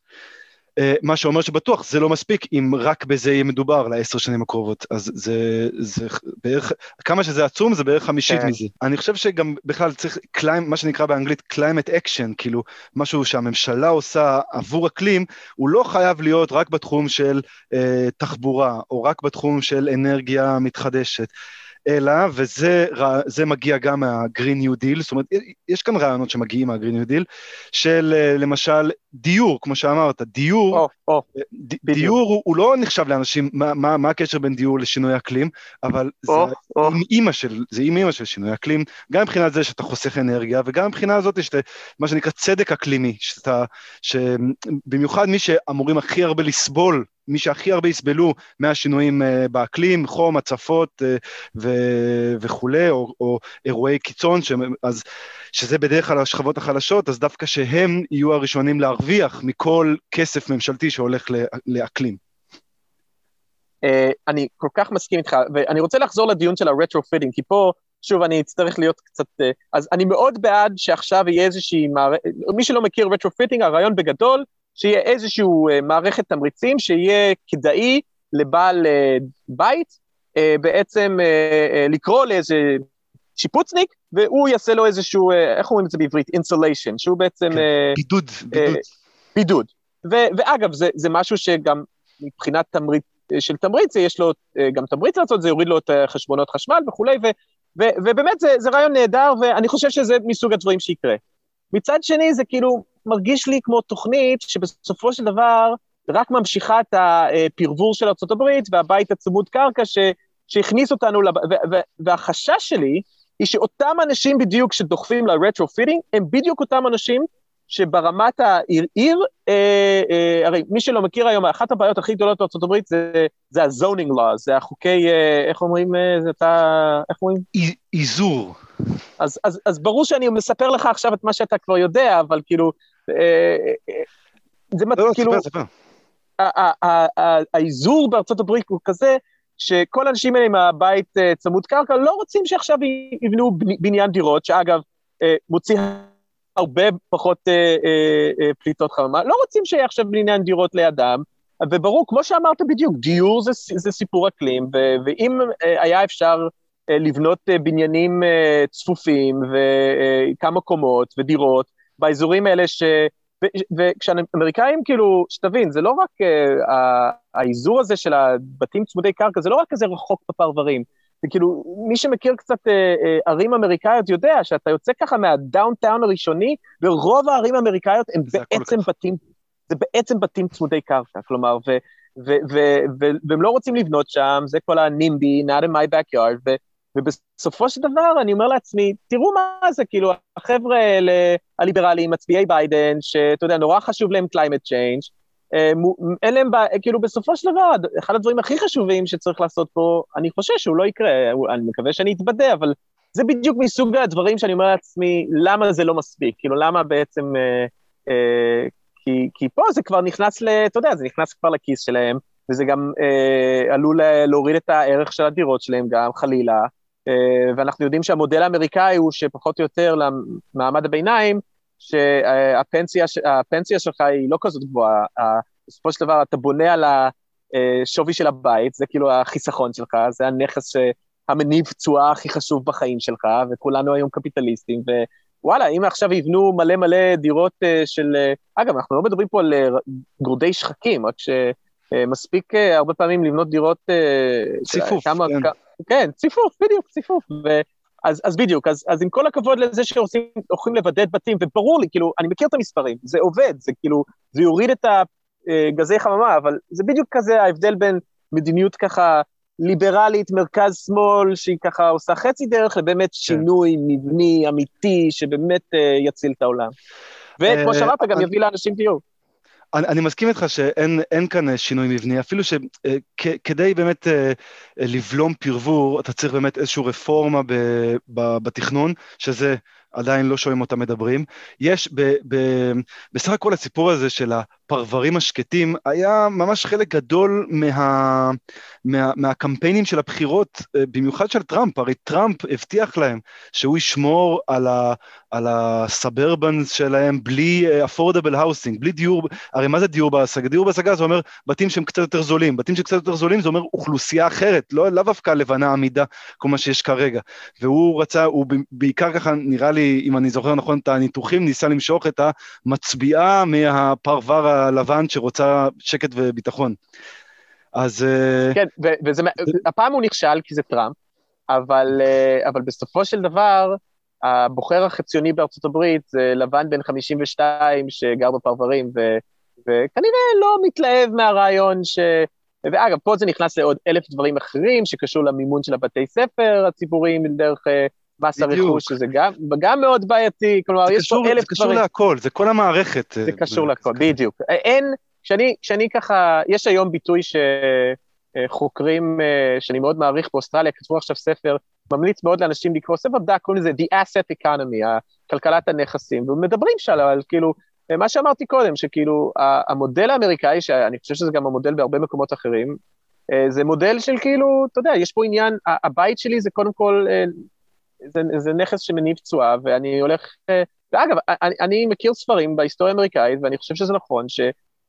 אה, מה שאומר שבטוח זה לא מספיק אם רק בזה יהיה מדובר לעשר שנים הקרובות, אז זה, זה בערך, כמה שזה עצום זה בערך חמישית כן. מזה. אני חושב שגם בכלל צריך קליים, מה שנקרא באנגלית climate action, כאילו משהו שהממשלה עושה עבור אקלים, הוא לא חייב להיות רק בתחום של אה, תחבורה, או רק בתחום של אנרגיה מתחדשת. אלא, וזה זה מגיע גם מה-Green New Deal, זאת אומרת, יש כאן רעיונות שמגיעים מה-Green New Deal, של אה, למשל דיור, כמו שאמרת, דיור, או, או, ד-. דיור הוא, הוא לא נחשב לאנשים, מה, מה, מה הקשר בין דיור לשינוי אקלים, אבל זה או, או, עם אימא של, זה עם אימא של שינוי אקלים, גם מבחינת זה שאתה חוסך אנרגיה, וגם מבחינה הזאת שאתה, מה שנקרא צדק אקלימי, שאתה, שבמיוחד מי שאמורים הכי הרבה לסבול, מי שהכי הרבה יסבלו מהשינויים אה, באקלים, חום, הצפות אה, ו- וכולי, או, או אירועי קיצון, ש- אז, שזה בדרך כלל השכבות החלשות, אז דווקא שהם יהיו הראשונים להרוויח מכל כסף ממשלתי שהולך לאקלים. אה, אני כל כך מסכים איתך, ואני רוצה לחזור לדיון של ה retrofitting, כי פה, שוב, אני אצטרך להיות קצת... אה, אז אני מאוד בעד שעכשיו יהיה איזושהי מערכת, מי שלא מכיר retrofitting, הרעיון בגדול, שיהיה איזושהי אה, מערכת תמריצים, שיהיה כדאי לבעל אה, בית, אה, בעצם לקרוא לאיזה שיפוצניק, והוא יעשה לו איזשהו, איך אומרים את זה בעברית? אינסוליישן, שהוא בעצם... כן. בידוד, בידוד. בידוד. ו- ואגב, זה, זה משהו שגם מבחינת תמריץ, של תמריץ, יש לו גם תמריץ לעשות, זה יוריד לו את חשבונות חשמל וכולי, ו- ו- ובאמת זה, זה רעיון נהדר, ואני חושב שזה מסוג הדברים שיקרה. מצד שני, זה כאילו מרגיש לי כמו תוכנית שבסופו של דבר רק ממשיכה את הפרבור של ארה"ב והבית הצמוד קרקע ש- שהכניס אותנו, לב... ו- ו- והחשש שלי היא שאותם אנשים בדיוק שדוחפים ל retrofitting, הם בדיוק אותם אנשים שברמת העיר, אה, אה, הרי מי שלא מכיר היום, אחת הבעיות הכי גדולות בארה"ב זה, זה ה-zoning law, זה החוקי, אה, איך אומרים, אה, זה אתה, איך אומרים? אי- איזור. אז, אז, אז ברור שאני מספר לך עכשיו את מה שאתה כבר יודע, אבל כאילו, אה, אה, זה לא, לא, כאילו, ספר, ספר. ה- האיזור בארצות הברית הוא כזה, שכל האנשים האלה עם הבית אה, צמוד קרקע לא רוצים שעכשיו יבנו בני- בניין דירות, שאגב, מוציא הרבה פחות פליטות חממה, לא רוצים שיהיה עכשיו בניין דירות לידם, וברור, כמו שאמרת בדיוק, דיור זה, זה סיפור אקלים, ו- ואם היה אפשר לבנות אה, בניינים אה, צפופים וכמה קומות ודירות באזורים האלה ש... וכשהאמריקאים, כאילו, שתבין, זה לא רק uh, האיזור הזה של הבתים צמודי קרקע, זה לא רק כזה רחוק בפרברים. זה כאילו, מי שמכיר קצת ערים אמריקאיות יודע שאתה יוצא ככה מהדאונטאון הראשוני, ורוב הערים האמריקאיות הם בעצם. בתים, זה בעצם בתים צמודי קרקע, כלומר, ו, ו, ו, ו, והם לא רוצים לבנות שם, זה כל הנימבי, not in my backyard, ו, ובסופו של דבר אני אומר לעצמי, תראו מה זה, כאילו, החבר'ה האלה, הליברליים, מצביעי ביידן, שאתה יודע, נורא חשוב להם climate change, אה, אין להם, בעיה- כאילו, בסופו של דבר, אחד הדברים הכי חשובים שצריך לעשות פה, אני חושש שהוא לא יקרה, אני מקווה שאני אתבדה, אבל זה בדיוק מסוג הדברים שאני אומר לעצמי, למה זה לא מספיק? כאילו, למה בעצם... אה, אה, כי, כי פה זה כבר נכנס ל... אתה יודע, זה נכנס כבר לכיס שלהם, וזה גם אה, עלול אה, להוריד את הערך של הדירות שלהם גם, חלילה. אה, ואנחנו יודעים שהמודל האמריקאי הוא שפחות או יותר למעמד הביניים, שהפנסיה שלך היא לא כזאת גבוהה. בסופו של דבר אתה בונה על השווי של הבית, זה כאילו החיסכון שלך, זה הנכס המניב תשואה הכי חשוב בחיים שלך, וכולנו היום קפיטליסטים, ווואלה, אם עכשיו יבנו מלא מלא דירות אה, של... אה, אגב, אנחנו לא מדברים פה על אה, גורדי שחקים, רק שמספיק אה, הרבה פעמים לבנות דירות... אה, ציפוף, כמה- כן. כן, ציפוף, בדיוק, ציפוף. ו... אז, אז בדיוק, אז, אז עם כל הכבוד לזה שהולכים לבדד בתים, וברור לי, כאילו, אני מכיר את המספרים, זה עובד, זה כאילו, זה יוריד את הגזי חממה, אבל זה בדיוק כזה ההבדל בין מדיניות ככה ליברלית, מרכז-שמאל, שהיא ככה עושה חצי דרך, לבאמת שינוי מבני, אמיתי, שבאמת uh, יציל את העולם. וכמו אה, שאמרת, גם יביא לאנשים דיור. אני, אני מסכים איתך שאין כאן שינוי מבני, אפילו שכדי באמת לבלום פרבור, אתה צריך באמת איזושהי רפורמה ב, ב, בתכנון, שזה עדיין לא שומעים אותם מדברים. יש, ב, ב, בסך הכל הסיפור הזה של הפרברים השקטים היה ממש חלק גדול מה, מה, מהקמפיינים של הבחירות, אה, במיוחד של טראמפ, הרי טראמפ הבטיח להם שהוא ישמור על, ה, על ה suburbs שלהם בלי affordable uh, housing, בלי דיור, הרי מה זה דיור בהשגה? דיור בהשגה זה אומר בתים שהם קצת יותר זולים, בתים שקצת יותר זולים זה אומר אוכלוסייה אחרת, לא לאו דווקא לבנה אמידה כמו מה שיש כרגע, והוא רצה, הוא בעיקר ככה נראה לי, אם אני זוכר נכון את הניתוחים, ניסה למשוך את המצביעה מהפרבר הלבן שרוצה שקט וביטחון. אז... אה, כן, וזה, הפעם הוא נכשל כי זה טראמפ, אבל, אה, אבל בסופו של דבר, הבוחר החציוני בארצות הברית זה לבן בן 52 שגר בפרברים, ו, וכנראה לא מתלהב מהרעיון ש... ואגב, פה זה נכנס לעוד אלף דברים אחרים שקשור למימון של הבתי ספר הציבוריים דרך אה, מס הרכוש, שזה גם, גם מאוד בעייתי, כלומר, יש קשור, פה אלף דברים. זה קשור להכל, זה כל המערכת. זה קשור להכל, בדיוק. אין, כשאני, כשאני ככה, יש היום ביטוי שחוקרים, אה, שאני מאוד מעריך באוסטרליה, כתבו עכשיו ספר, ממליץ מאוד לאנשים לקרוא ספר דק, קוראים לזה The Asset Economy, כלכלת הנכסים, ומדברים שם על כאילו, אה, מה שאמרתי קודם, שכאילו המודל האמריקאי, שאני חושב שזה גם המודל בהרבה מקומות אחרים, אה, זה מודל של כאילו, אתה יודע, יש פה עניין, הבית שלי זה קודם כל, זה, זה נכס שמניב תשואה, ואני הולך, ואגב, אני, אני מכיר ספרים בהיסטוריה האמריקאית, ואני חושב שזה נכון, ש...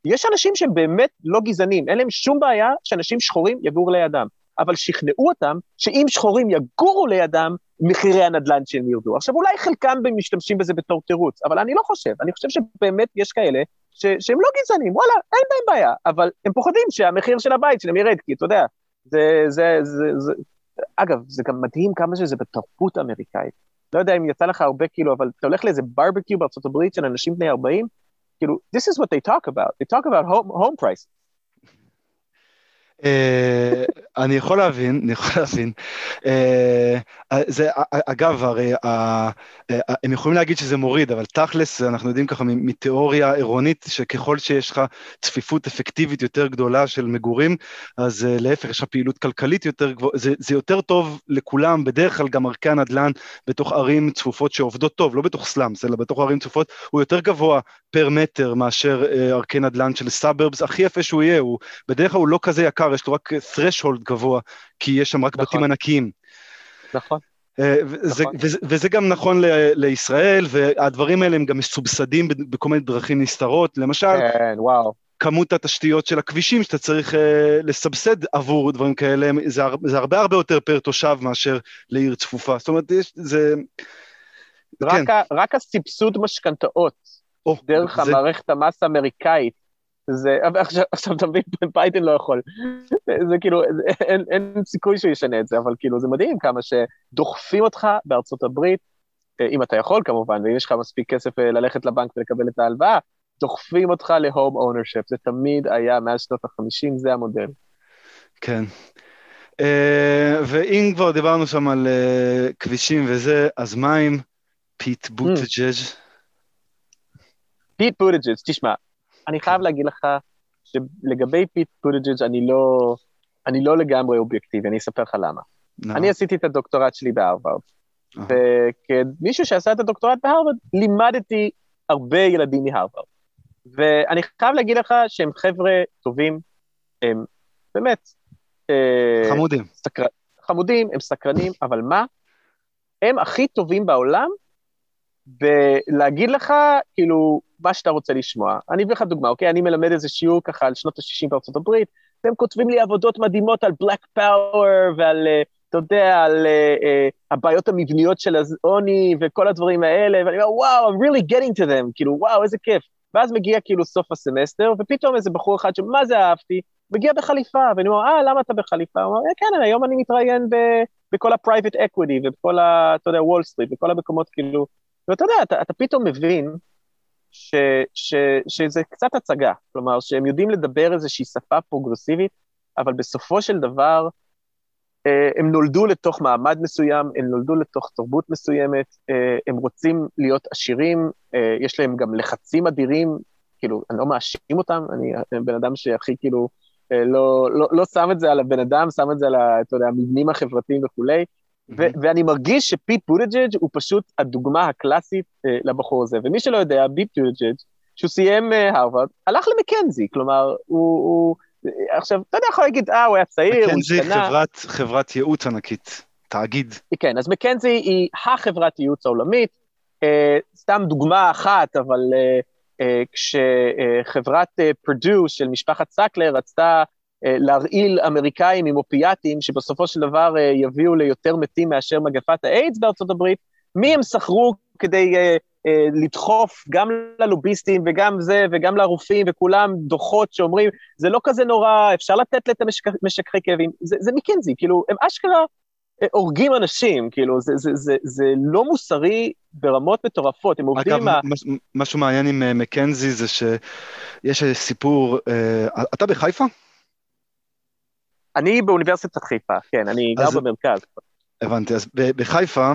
יש אנשים שהם באמת לא גזענים, אין להם שום בעיה שאנשים שחורים יגורו לידם, אבל שכנעו אותם שאם שחורים יגורו לידם, מחירי הנדל"ן שהם ירדו. עכשיו, אולי חלקם משתמשים בזה בתור תירוץ, אבל אני לא חושב, אני חושב שבאמת יש כאלה ש- שהם לא גזענים, וואלה, אין בהם בעיה, אבל הם פוחדים שהמחיר של הבית שלהם ירד, כי אתה יודע, זה, זה, זה, זה... אגב, זה גם מדהים כמה שזה בתרבות האמריקאית. לא יודע אם יצא לך הרבה כאילו, אבל אתה הולך לאיזה ברבקיו בארצות הברית של אנשים בני 40, כאילו, this is what they talk about, they talk about home, home prices. אה, אני יכול להבין, אני יכול להבין. אה, זה, אגב, הרי אה, הם יכולים להגיד שזה מוריד, אבל תכלס, אנחנו יודעים ככה מתיאוריה עירונית, שככל שיש לך צפיפות אפקטיבית יותר גדולה של מגורים, אז להפך, יש לך פעילות כלכלית יותר גבוהה, זה, זה יותר טוב לכולם, בדרך כלל גם ערכי הנדל"ן בתוך ערים צפופות שעובדות טוב, לא בתוך slums, אלא בתוך ערים צפופות, הוא יותר גבוה פר מטר מאשר ערכי נדל"ן של suburbs, הכי יפה שהוא יהיה, הוא בדרך כלל הוא לא כזה יקר. יש לו רק threshold גבוה, כי יש שם רק נכון. בתים ענקיים. נכון. אה, וזה, נכון. וזה, וזה גם נכון ל, לישראל, והדברים האלה הם גם מסובסדים בכל מיני דרכים נסתרות, למשל, כן, וואו. כמות התשתיות של הכבישים שאתה צריך uh, לסבסד עבור דברים כאלה, זה, זה הרבה הרבה יותר פר תושב מאשר לעיר צפופה. זאת אומרת, יש, זה... רק, כן. ה, רק הסבסוד משכנתאות, דרך זה... המערכת המס האמריקאית, זה, עכשיו, עכשיו אתה מבין, ביידן לא יכול. זה כאילו, אין, אין סיכוי שהוא ישנה את זה, אבל כאילו, זה מדהים כמה שדוחפים אותך בארצות הברית, אה, אם אתה יכול כמובן, ואם יש לך מספיק כסף אה, ללכת לבנק ולקבל את ההלוואה, דוחפים אותך ל home ownership, זה תמיד היה מאז שנות ה-50, זה המודל. כן. Uh, ואם כבר דיברנו שם על uh, כבישים וזה, אז מה עם פיט hmm. בוטג'ג'? פיט בוטג'ג', תשמע, אני חייב להגיד לך שלגבי פיט בוטג'ג' אני לא, אני לא לגמרי אובייקטיבי, אני אספר לך למה. No. אני עשיתי את הדוקטורט שלי בהרווארד, uh-huh. וכמישהו שעשה את הדוקטורט בהרווארד, לימדתי הרבה ילדים מהרווארד. ואני חייב להגיד לך שהם חבר'ה טובים, הם באמת... אה, חמודים. סקר... חמודים, הם סקרנים, אבל מה? הם הכי טובים בעולם בלהגיד לך, כאילו, מה שאתה רוצה לשמוע. אני אביא לך דוגמה, אוקיי? אני מלמד איזה שיעור ככה על שנות ה-60 בארצות הברית, והם כותבים לי עבודות מדהימות על בלק פאוור ועל, uh, אתה יודע, על uh, uh, הבעיות המבניות של העוני וכל הדברים האלה, ואני אומר, וואו, I'm really getting to them, כאילו, וואו, איזה כיף. ואז מגיע כאילו סוף הסמסטר, ופתאום איזה בחור אחד שמה זה אהבתי, מגיע בחליפה, ואני אומר, אה, למה אתה בחליפה? הוא אומר, כן, היום אני מתראיין ב, בכל ה-private equity ובכל ה, אתה יודע, וול סטריט, בכל המקומות, כאילו, ואתה יודע, אתה, אתה פתאום מבין ש, ש, שזה קצת הצגה, כלומר, שהם יודעים לדבר איזושהי שפה פרוגרסיבית, אבל בסופו של דבר, אה, הם נולדו לתוך מעמד מסוים, הם נולדו לתוך תרבות מסוימת, אה, הם רוצים להיות עשירים, אה, יש להם גם לחצים אדירים כאילו, אני לא מאשים אותם, אני בן אדם שהכי כאילו לא, לא, לא שם את זה על הבן אדם, שם את זה על, אתה יודע, המבנים החברתיים וכולי, ו- ואני מרגיש שפיט בוטג'אג' הוא פשוט הדוגמה הקלאסית uh, לבחור הזה. ומי שלא יודע, פיט בוטג'אג', שהוא סיים uh, הרווארד, הלך למקנזי, כלומר, הוא, הוא... עכשיו, אתה יודע, יכול להגיד, אה, הוא היה צעיר, הוא השתנה. מקנזי חברת, חברת ייעוץ ענקית, תאגיד. כן, אז מקנזי היא החברת ייעוץ העולמית, uh, סתם דוגמה אחת, אבל uh, uh, כשחברת uh, פרדו של משפחת סאקלר רצתה אה, להרעיל אמריקאים עם אופיאטים, שבסופו של דבר אה, יביאו ליותר מתים מאשר מגפת האיידס בארצות הברית, מי הם שכרו כדי uh, לדחוף גם ללוביסטים וגם זה וגם לרופאים וכולם דוחות שאומרים, זה לא כזה נורא, אפשר לתת להם משככי כאבים, זה, זה מקנזי, כאילו, הם אשכרה הורגים אנשים, כאילו, זה, זה, זה, זה לא מוסרי ברמות מטורפות, הם עובדים עם ה... אגב, משהו מעניין עם מקנזי זה שיש סיפור, אתה בחיפה? אני באוניברסיטת חיפה, כן, אני אז... גר במרכז. הבנתי, אז בחיפה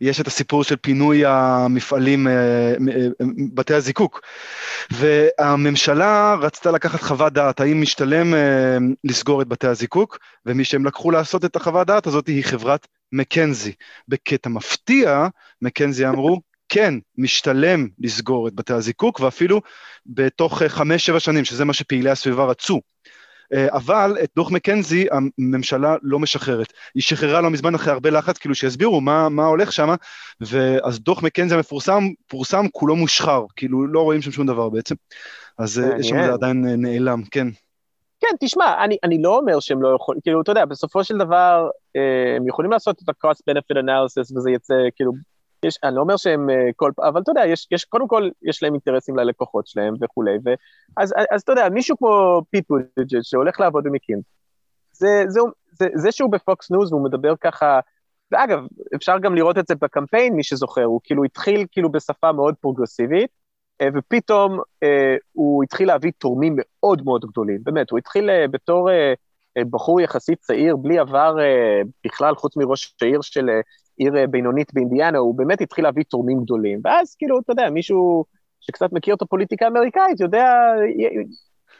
יש את הסיפור של פינוי המפעלים, אה, אה, בתי הזיקוק, והממשלה רצתה לקחת חוות דעת, האם משתלם אה, לסגור את בתי הזיקוק, ומי שהם לקחו לעשות את החוות דעת הזאת היא חברת מקנזי. בקטע מפתיע, מקנזי אמרו, כן, משתלם לסגור את בתי הזיקוק, ואפילו בתוך חמש-שבע שנים, שזה מה שפעילי הסביבה רצו. אה, אבל את דוח מקנזי הממשלה לא משחררת. היא שחררה לא מזמן אחרי הרבה לחץ, כאילו שיסבירו מה, מה הולך שם, ואז דוח מקנזי המפורסם, פורסם כולו מושחר, כאילו לא רואים שם שום דבר בעצם. אז אה, יש שם זה עדיין אה, נעלם, כן. כן, תשמע, אני, אני לא אומר שהם לא יכולים, כאילו, אתה יודע, בסופו של דבר, הם יכולים לעשות את ה-cost benefit analysis וזה יצא, כאילו, יש, אני לא אומר שהם אה, כל פעם, אבל אתה יודע, יש, יש, קודם כל, יש להם אינטרסים ללקוחות שלהם וכולי, ו, אז, אתה יודע, מישהו כמו פיט בודיג'ג' שהולך לעבוד במקינזי, זה, זה, זה, זה שהוא בפוקס ניוז והוא מדבר ככה, ואגב, אפשר גם לראות את זה בקמפיין, מי שזוכר, הוא כאילו התחיל כאילו בשפה מאוד פרוגרסיבית, אה, ופתאום אה, הוא התחיל להביא תורמים מאוד מאוד גדולים, באמת, הוא התחיל אה, בתור אה, אה בחור יחסית צעיר, בלי עבר בכלל, חוץ מראש העיר של עיר אה, בינונית באינדיאנה, הוא באמת התחיל להביא תורמים גדולים. ואז כאילו, אתה יודע, מישהו שקצת מכיר את הפוליטיקה האמריקאית יודע,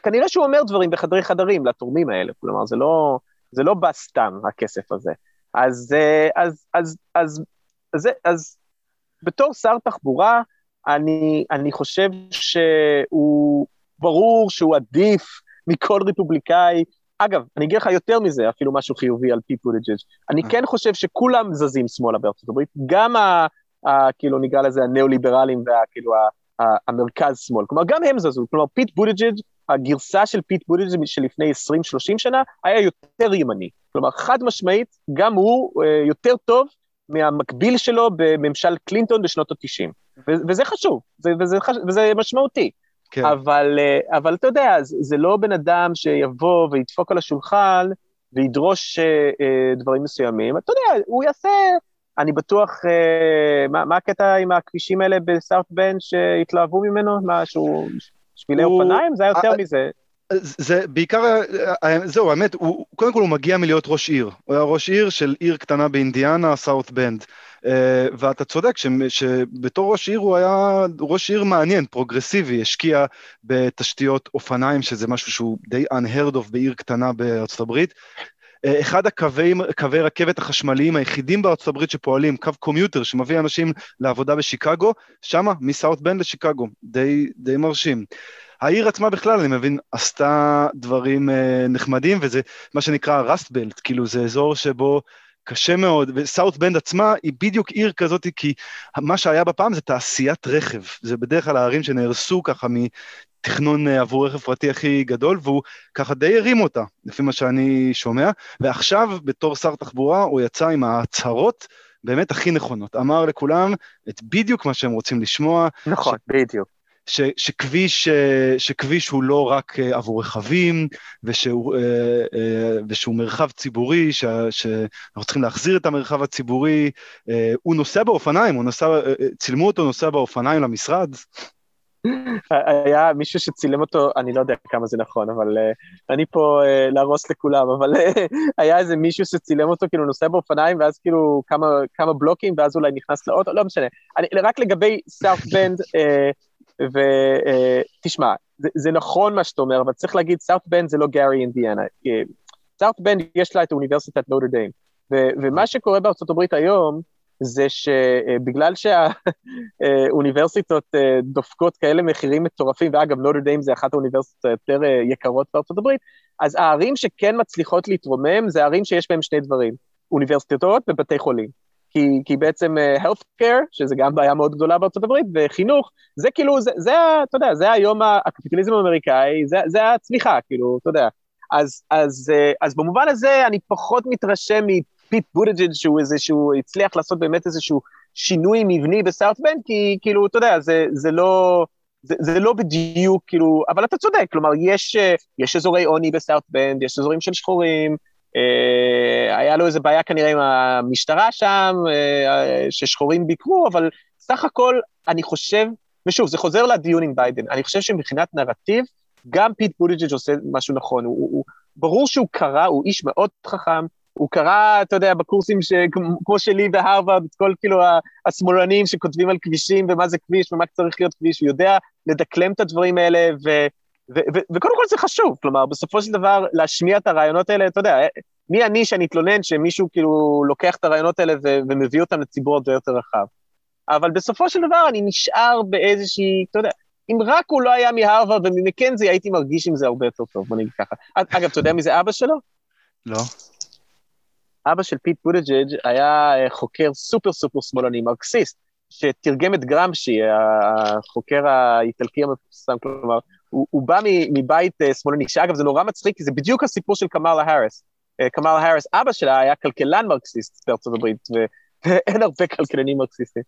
כנראה שהוא אומר דברים בחדרי חדרים לתורמים האלה, כלומר, זה לא, זה לא בא סתם, הכסף הזה. אז, אה, אז, אז, אז, אז, אז, אז בתור שר תחבורה, אני, אני חושב שהוא, ברור שהוא עדיף מכל רפובליקאי אגב, אני אגיד לך יותר מזה, אפילו משהו חיובי על פיט בודיג'אג'. אני אה. כן חושב שכולם זזים שמאלה בארצות הברית, גם ה... ה כאילו נקרא לזה הניאו-ליברלים והכאילו המרכז-שמאל, כלומר גם הם זזו, כלומר פיט בודיג'אג', הגרסה של פיט בודיג'אג' שלפני 20-30 שנה, היה יותר ימני. כלומר, חד משמעית, גם הוא אה, יותר טוב מהמקביל שלו בממשל קלינטון בשנות ה-90. וזה חשוב, וזה, וזה, וזה משמעותי. כן. אבל, אה, אבל אתה יודע, זה, זה לא בן אדם שיבוא וידפוק על השולחן וידרוש אה, אה, דברים מסוימים. אתה יודע, הוא יעשה, אני בטוח, מה, מה הקטע עם הכבישים האלה בסארט בן שהתלהבו ממנו? משהו, שבילי הוא... אופניים? זה היה יותר מזה. זה בעיקר, זהו, האמת, הוא, קודם כל הוא מגיע מלהיות ראש עיר. הוא היה ראש עיר של עיר קטנה באינדיאנה, סאוט בנד. אה, ואתה צודק שבתור ראש עיר הוא היה ראש עיר מעניין, פרוגרסיבי, השקיע בתשתיות אופניים, שזה משהו שהוא די unheard of בעיר קטנה בארצות הברית. אה, אחד הקווי קווי רכבת החשמליים היחידים בארצות הברית שפועלים, קו commuter שמביא אנשים לעבודה בשיקגו, שמה, מסאוט בנד לשיקגו, די, די מרשים. העיר עצמה בכלל, אני מבין, עשתה דברים אה, נחמדים, וזה מה שנקרא ראסט בלט, כאילו זה אזור שבו קשה מאוד, וסאוט בנד עצמה היא בדיוק עיר כזאת, כי מה שהיה בפעם זה תעשיית רכב, זה בדרך כלל הערים שנהרסו ככה מתכנון עבור רכב פרטי הכי גדול, והוא ככה די הרים אותה, לפי מה שאני שומע, ועכשיו בתור שר תחבורה הוא יצא עם ההצהרות באמת הכי נכונות, אמר לכולם את בדיוק מה שהם רוצים לשמוע. נכון, ש... בדיוק. ש, שכביש, אה, שכביש הוא לא רק אה, עבור רכבים, ושהוא, אה, ושהוא מרחב ציבורי, ש, שאנחנו צריכים להחזיר את המרחב הציבורי. הוא נוסע באופניים, הוא נוסע, צילמו אותו נוסע באופניים למשרד. היה מישהו שצילם אותו, אני לא יודע כמה זה נכון, אבל uh, אני פה uh, להרוס לכולם, אבל uh, היה איזה מישהו שצילם אותו כאילו נוסע באופניים, ואז כאילו כמה, כמה בלוקים, ואז אולי נכנס לאוטו, לא משנה. אני, רק לגבי סארט בנד, uh, ותשמע, זה, זה נכון מה שאתה אומר, אבל צריך להגיד, סאוט בנד זה לא גארי אינדיאנה. סאוט בנד יש לה את אוניברסיטת נוטר דיים, ומה שקורה בארצות הברית היום, זה שבגלל שהאוניברסיטות אה, דופקות כאלה מחירים מטורפים, ואגב, נוטר דיים זה אחת האוניברסיטות היותר אה, יקרות בארצות הברית, אז הערים שכן מצליחות להתרומם, זה ערים שיש בהם שני דברים, אוניברסיטאות ובתי חולים. כי, כי בעצם uh, healthcare, שזה גם בעיה מאוד גדולה בארצות הברית, וחינוך, זה כאילו, זה, זה אתה יודע, זה היום הקפיטליזם האמריקאי, זה, זה הצמיחה, כאילו, אתה יודע. אז, אז, uh, אז במובן הזה אני פחות מתרשם מפיט בוטג'יג' שהוא איזשהו, הצליח לעשות באמת איזשהו שינוי מבני בסאוט בנד, כי כאילו, אתה יודע, זה, זה לא... זה, זה לא בדיוק, כאילו, אבל אתה צודק, כלומר, יש, אה, יש אזורי עוני בסאוט בנד, יש אזורים של שחורים, אה, היה לו איזה בעיה כנראה עם המשטרה שם, אה, ששחורים ביקרו, אבל סך הכל, אני חושב, ושוב, זה חוזר לדיון עם ביידן, אני חושב שמבחינת נרטיב, גם פיט בוטיג'ג' עושה משהו נכון, הוא, הוא, הוא, ברור שהוא קרא, הוא איש מאוד חכם, הוא קרא, אתה יודע, בקורסים ש... כמו שלי בהרווארד, את כל כאילו השמאלנים שכותבים על כבישים ומה זה כביש ומה צריך להיות כביש, הוא יודע לדקלם את הדברים האלה, ו... וקודם כל זה חשוב, כלומר, בסופו של דבר, להשמיע את הרעיונות האלה, אתה יודע, מי אני שאני אתלונן שמישהו כאילו לוקח את הרעיונות האלה ו- ומביא אותם לציבור הרבה יותר רחב. אבל בסופו של דבר אני נשאר באיזושהי, אתה יודע, אם רק הוא לא היה מהרווארד וממקנזי, הייתי מרגיש עם זה הרבה יותר טוב, בוא נגיד ככה. אגב, אתה יודע מי זה אבא שלו? לא. אבא של פיט בוטיג'ג' היה אה, חוקר super super שמאלני, מרקסיסט, שתרגם את גרמשי, החוקר האיטלקי המפורסם, כלומר, הוא, הוא בא מבית uh, שמאלני, שאגב זה נורא מצחיק, כי זה בדיוק הסיפור של קמאלה האריס. Uh, קמאלה האריס, אבא שלה היה כלכלן מרקסיסט בארצות הברית, ואין הרבה כלכלנים מרקסיסטים.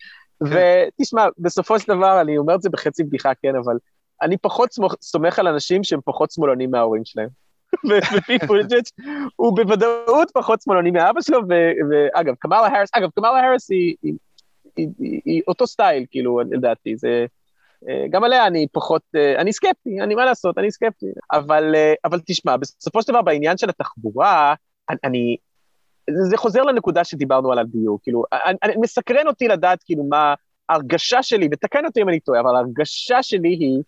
כן. ותשמע, בסופו של דבר, אני אומר את זה בחצי בדיחה, כן, אבל אני פחות סומך על אנשים שהם פחות שמאלנים מההורים שלהם. ופיט פוליג'ץ' הוא בוודאות פחות שמאלני מאבא שלו, ואגב, קמאלה האריס, אגב, קמאלה האריס היא אותו סטייל, כאילו, לדעתי, זה... אה, גם עליה אני פחות, אה, אני סקפטי, אני מה לעשות, אני סקפטי. אבל, אה, אבל תשמע, בסופו של דבר בעניין של התחבורה, אני, זה חוזר לנקודה שדיברנו על הדיור, כאילו, אני, אני, מסקרן אותי לדעת כאילו מה ההרגשה שלי, ותקן אותי אם אני טועה, אבל ההרגשה שלי היא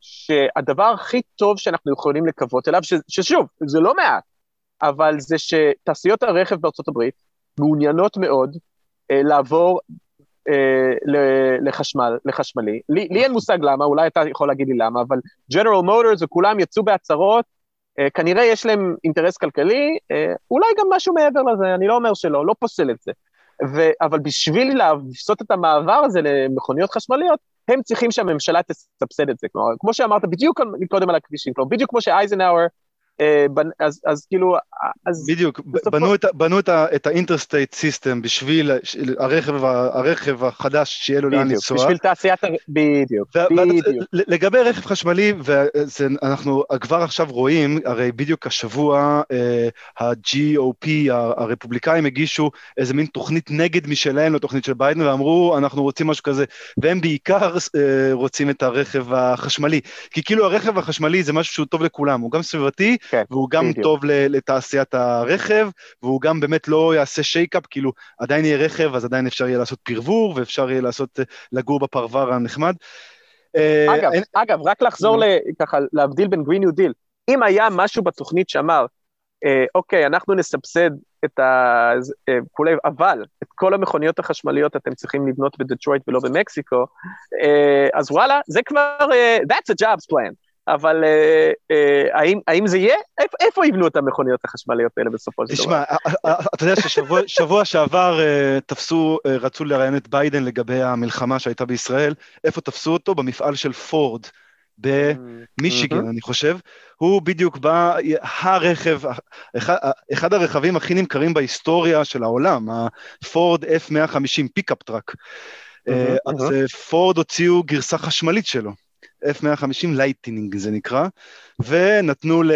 שהדבר הכי טוב שאנחנו יכולים לקוות אליו, ש, ששוב, זה לא מעט, אבל זה שתעשיות הרכב בארצות הברית מעוניינות מאוד לעבור לחשמל, לחשמלי. לי, לי אין מושג למה, אולי אתה יכול להגיד לי למה, אבל ג'נרל מוטורס וכולם יצאו בהצהרות, אה, כנראה יש להם אינטרס כלכלי, אה, אולי גם משהו מעבר לזה, אני לא אומר שלא, לא פוסל את זה. ו, אבל בשביל לעשות את המעבר הזה למכוניות חשמליות, הם צריכים שהממשלה תסבסד את זה. כלומר, כמו שאמרת בדיוק קודם על הכבישים, כלומר, בדיוק כמו שאייזנהאואר אה, אז, אז כאילו, אז... בדיוק, בנו, את, בנו את, את ה interstate system בשביל הרכב, הרכב החדש שיהיה לו לאן לנסוע. בשביל תעשיית, ה... בדיוק, בדיוק. לגבי רכב חשמלי, ואנחנו כבר עכשיו רואים, הרי בדיוק השבוע אה, ה-GOP, הרפובליקאים הגישו איזה מין תוכנית נגד משלהם לתוכנית של ביידן, ואמרו, אנחנו רוצים משהו כזה, והם בעיקר אה, רוצים את הרכב החשמלי, כי כאילו הרכב החשמלי זה משהו שהוא טוב לכולם, הוא גם סביבתי, כן, והוא גם בדיוק. טוב לתעשיית הרכב, והוא גם באמת לא יעשה shake-up, כאילו עדיין יהיה רכב, אז עדיין אפשר יהיה לעשות פרבור, ואפשר יהיה לעשות, לגור בפרבר הנחמד. אה, אגב, אין... אגב, רק לחזור ככה, להבדיל בין Green New Deal, אם היה משהו בתוכנית שאמר, אה, אוקיי, אנחנו נסבסד את ה... אה, כולי, אבל את כל המכוניות החשמליות אתם צריכים לבנות בדטרויט ולא במקסיקו, אה, אז וואלה, זה כבר, אה, that's a jobs plan. אבל אה, אה, האם, האם זה יהיה? איפה, איפה יבנו את המכוניות החשמליות האלה בסופו של דבר? תשמע, אה, אה, אה, אתה יודע ששבוע שעבר אה, תפסו, אה, רצו לראיין את ביידן לגבי המלחמה שהייתה בישראל, איפה תפסו אותו? במפעל של פורד. במישיגן, mm-hmm. אני חושב. הוא בדיוק בא, הרכב, אחד, אחד הרכבים הכי נמכרים בהיסטוריה של העולם, הפורד F-150 pickup truck. אז mm-hmm. פורד הוציאו גרסה חשמלית שלו. F-150 Lightning זה נקרא, ונתנו ל...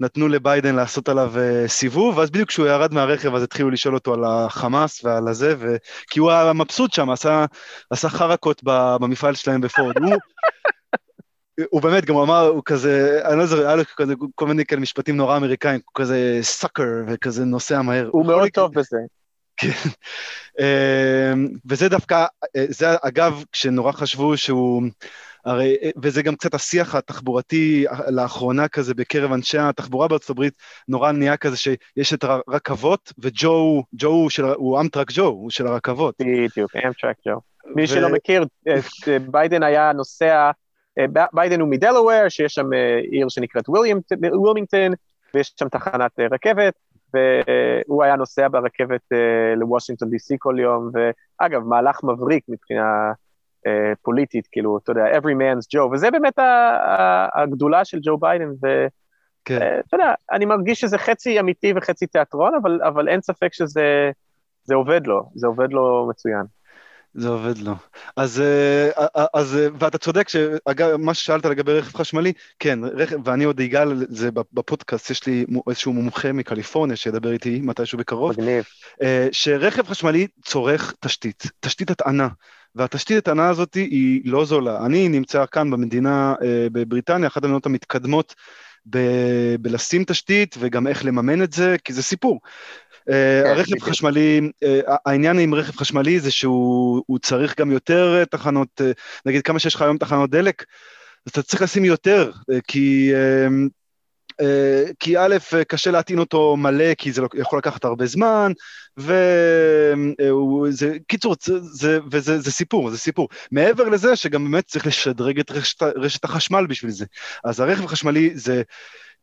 נתנו לביידן לעשות עליו uh, סיבוב, ואז בדיוק כשהוא ירד מהרכב אז התחילו לשאול אותו על החמאס ועל הזה, ו... כי הוא היה מבסוט שם, עשה, עשה חראקות במפעל שלהם בפורד. הוא, הוא באמת, גם אמר, הוא כזה, אני לא זוכר, היה לו כזה כל מיני כאלה משפטים נורא אמריקאים, הוא כזה sucker וכזה נוסע מהר. הוא מאוד טוב בזה. כן. אמ, וזה דווקא, אה, זה אגב, כשנורא חשבו שהוא, הרי, וזה גם קצת השיח התחבורתי לאחרונה כזה בקרב אנשי התחבורה בארצות הברית, נורא נהיה כזה שיש את הרכבות, וג'ו, ג'ו של, הוא אמטרק ג'ו, הוא של הרכבות. בדיוק, אמטרק ג'ו. מי שלא מכיר, ביידן היה נוסע, ביידן הוא מדלאוור, שיש שם עיר שנקראת ווילמינגטון, ויש שם תחנת רכבת, והוא היה נוסע ברכבת לוושינגטון די.סי כל יום, ואגב, מהלך מבריק מבחינה אה, פוליטית, כאילו, אתה יודע, every man's Joe, וזה באמת הגדולה של ג'ו ביידן, ואתה כן. אה, יודע, אני מרגיש שזה חצי אמיתי וחצי תיאטרון, אבל, אבל אין ספק שזה זה עובד לו, זה עובד לו מצוין. זה עובד לו. אז, אה, אז, ואתה צודק, שאגב, מה ששאלת לגבי רכב חשמלי, כן, רכב, ואני עוד אגע לזה בפודקאסט, יש לי איזשהו מומחה מקליפורניה שידבר איתי מתישהו בקרוב. מגניב. שרכב חשמלי צורך תשתית, תשתית הטענה. והתשתית הטענה הזאת היא לא זולה. אני נמצא כאן במדינה, אה, בבריטניה, אחת המדינות המתקדמות ב- בלשים תשתית וגם איך לממן את זה, כי זה סיפור. אה, כן, הרכב חשמלי, אה, העניין עם רכב חשמלי זה שהוא צריך גם יותר תחנות, נגיד כמה שיש לך היום תחנות דלק, אז אתה צריך לשים יותר, כי כי א', קשה להטעין אותו מלא, כי זה יכול לקחת הרבה זמן, וזה, קיצור, זה, וזה זה סיפור, זה סיפור. מעבר לזה שגם באמת צריך לשדרג את רשת, רשת החשמל בשביל זה. אז הרכב החשמלי זה...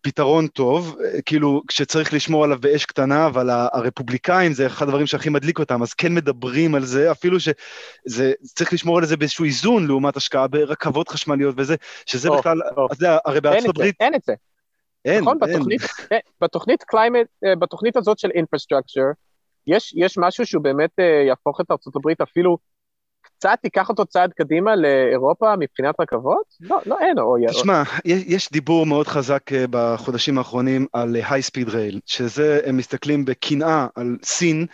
פתרון טוב, כאילו כשצריך לשמור עליו באש קטנה, אבל הרפובליקאים זה אחד הדברים שהכי מדליק אותם, אז כן מדברים על זה, אפילו שזה, צריך לשמור על זה באיזשהו איזון לעומת השקעה ברכבות חשמליות וזה, שזה בכלל, אתה יודע, הרי בארצות הברית... אין את זה, אין, נכון, אין. בתוכנית, אה, בתוכנית אה, בתוכנית הזאת של אינפרסטרקצ'ר, יש, יש משהו שהוא באמת אה, יהפוך את הברית אפילו קצת ייקח אותו צעד קדימה לאירופה מבחינת רכבות? לא, לא אין. או... תשמע, יש דיבור מאוד חזק בחודשים האחרונים על היי ספיד רייל, שזה, הם מסתכלים בקנאה על סין,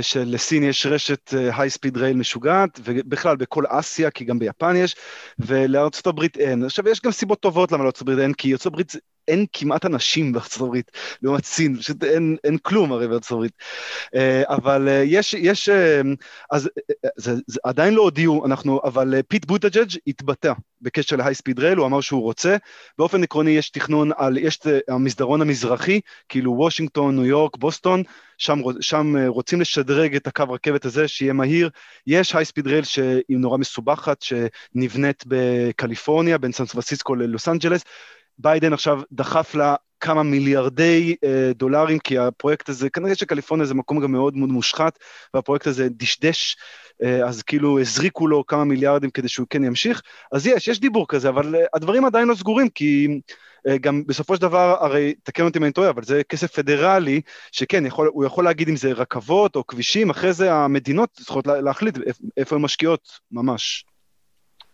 שלסין יש רשת היי ספיד רייל משוגעת, ובכלל בכל אסיה, כי גם ביפן יש, ולארצות הברית אין. עכשיו, יש גם סיבות טובות למה לארצות הברית אין, כי ארצות הברית אין כמעט אנשים בארצות הברית, לעומת סין, פשוט אין, אין כלום הרי בארצות הברית. אה, אבל אה, יש, יש, אה, אז זה, זה עדיין לא הודיעו, אנחנו, אבל פיט בוטיג'ג' התבטא בקשר ל high speed rail, הוא אמר שהוא רוצה. באופן עקרוני יש תכנון על, יש את המסדרון המזרחי, כאילו וושינגטון, ניו יורק, בוסטון, שם, שם רוצים לשדרג את הקו רכבת הזה, שיהיה מהיר. יש high speed rail שהיא נורא מסובכת, שנבנית בקליפורניה, בין סן פרנסיסקו ללוס אנג'לס. ביידן עכשיו דחף לה כמה מיליארדי אה, דולרים, כי הפרויקט הזה, כנראה שקליפורניה זה מקום גם מאוד מאוד מושחת, והפרויקט הזה דשדש, אה, אז כאילו הזריקו לו כמה מיליארדים כדי שהוא כן ימשיך. אז יש, יש דיבור כזה, אבל אה, הדברים עדיין לא סגורים, כי אה, גם בסופו של דבר, הרי, תקן אותי אם אני טועה, אבל זה כסף פדרלי, שכן, יכול, הוא יכול להגיד אם זה רכבות או כבישים, אחרי זה המדינות צריכות להחליט איפה הן משקיעות, ממש.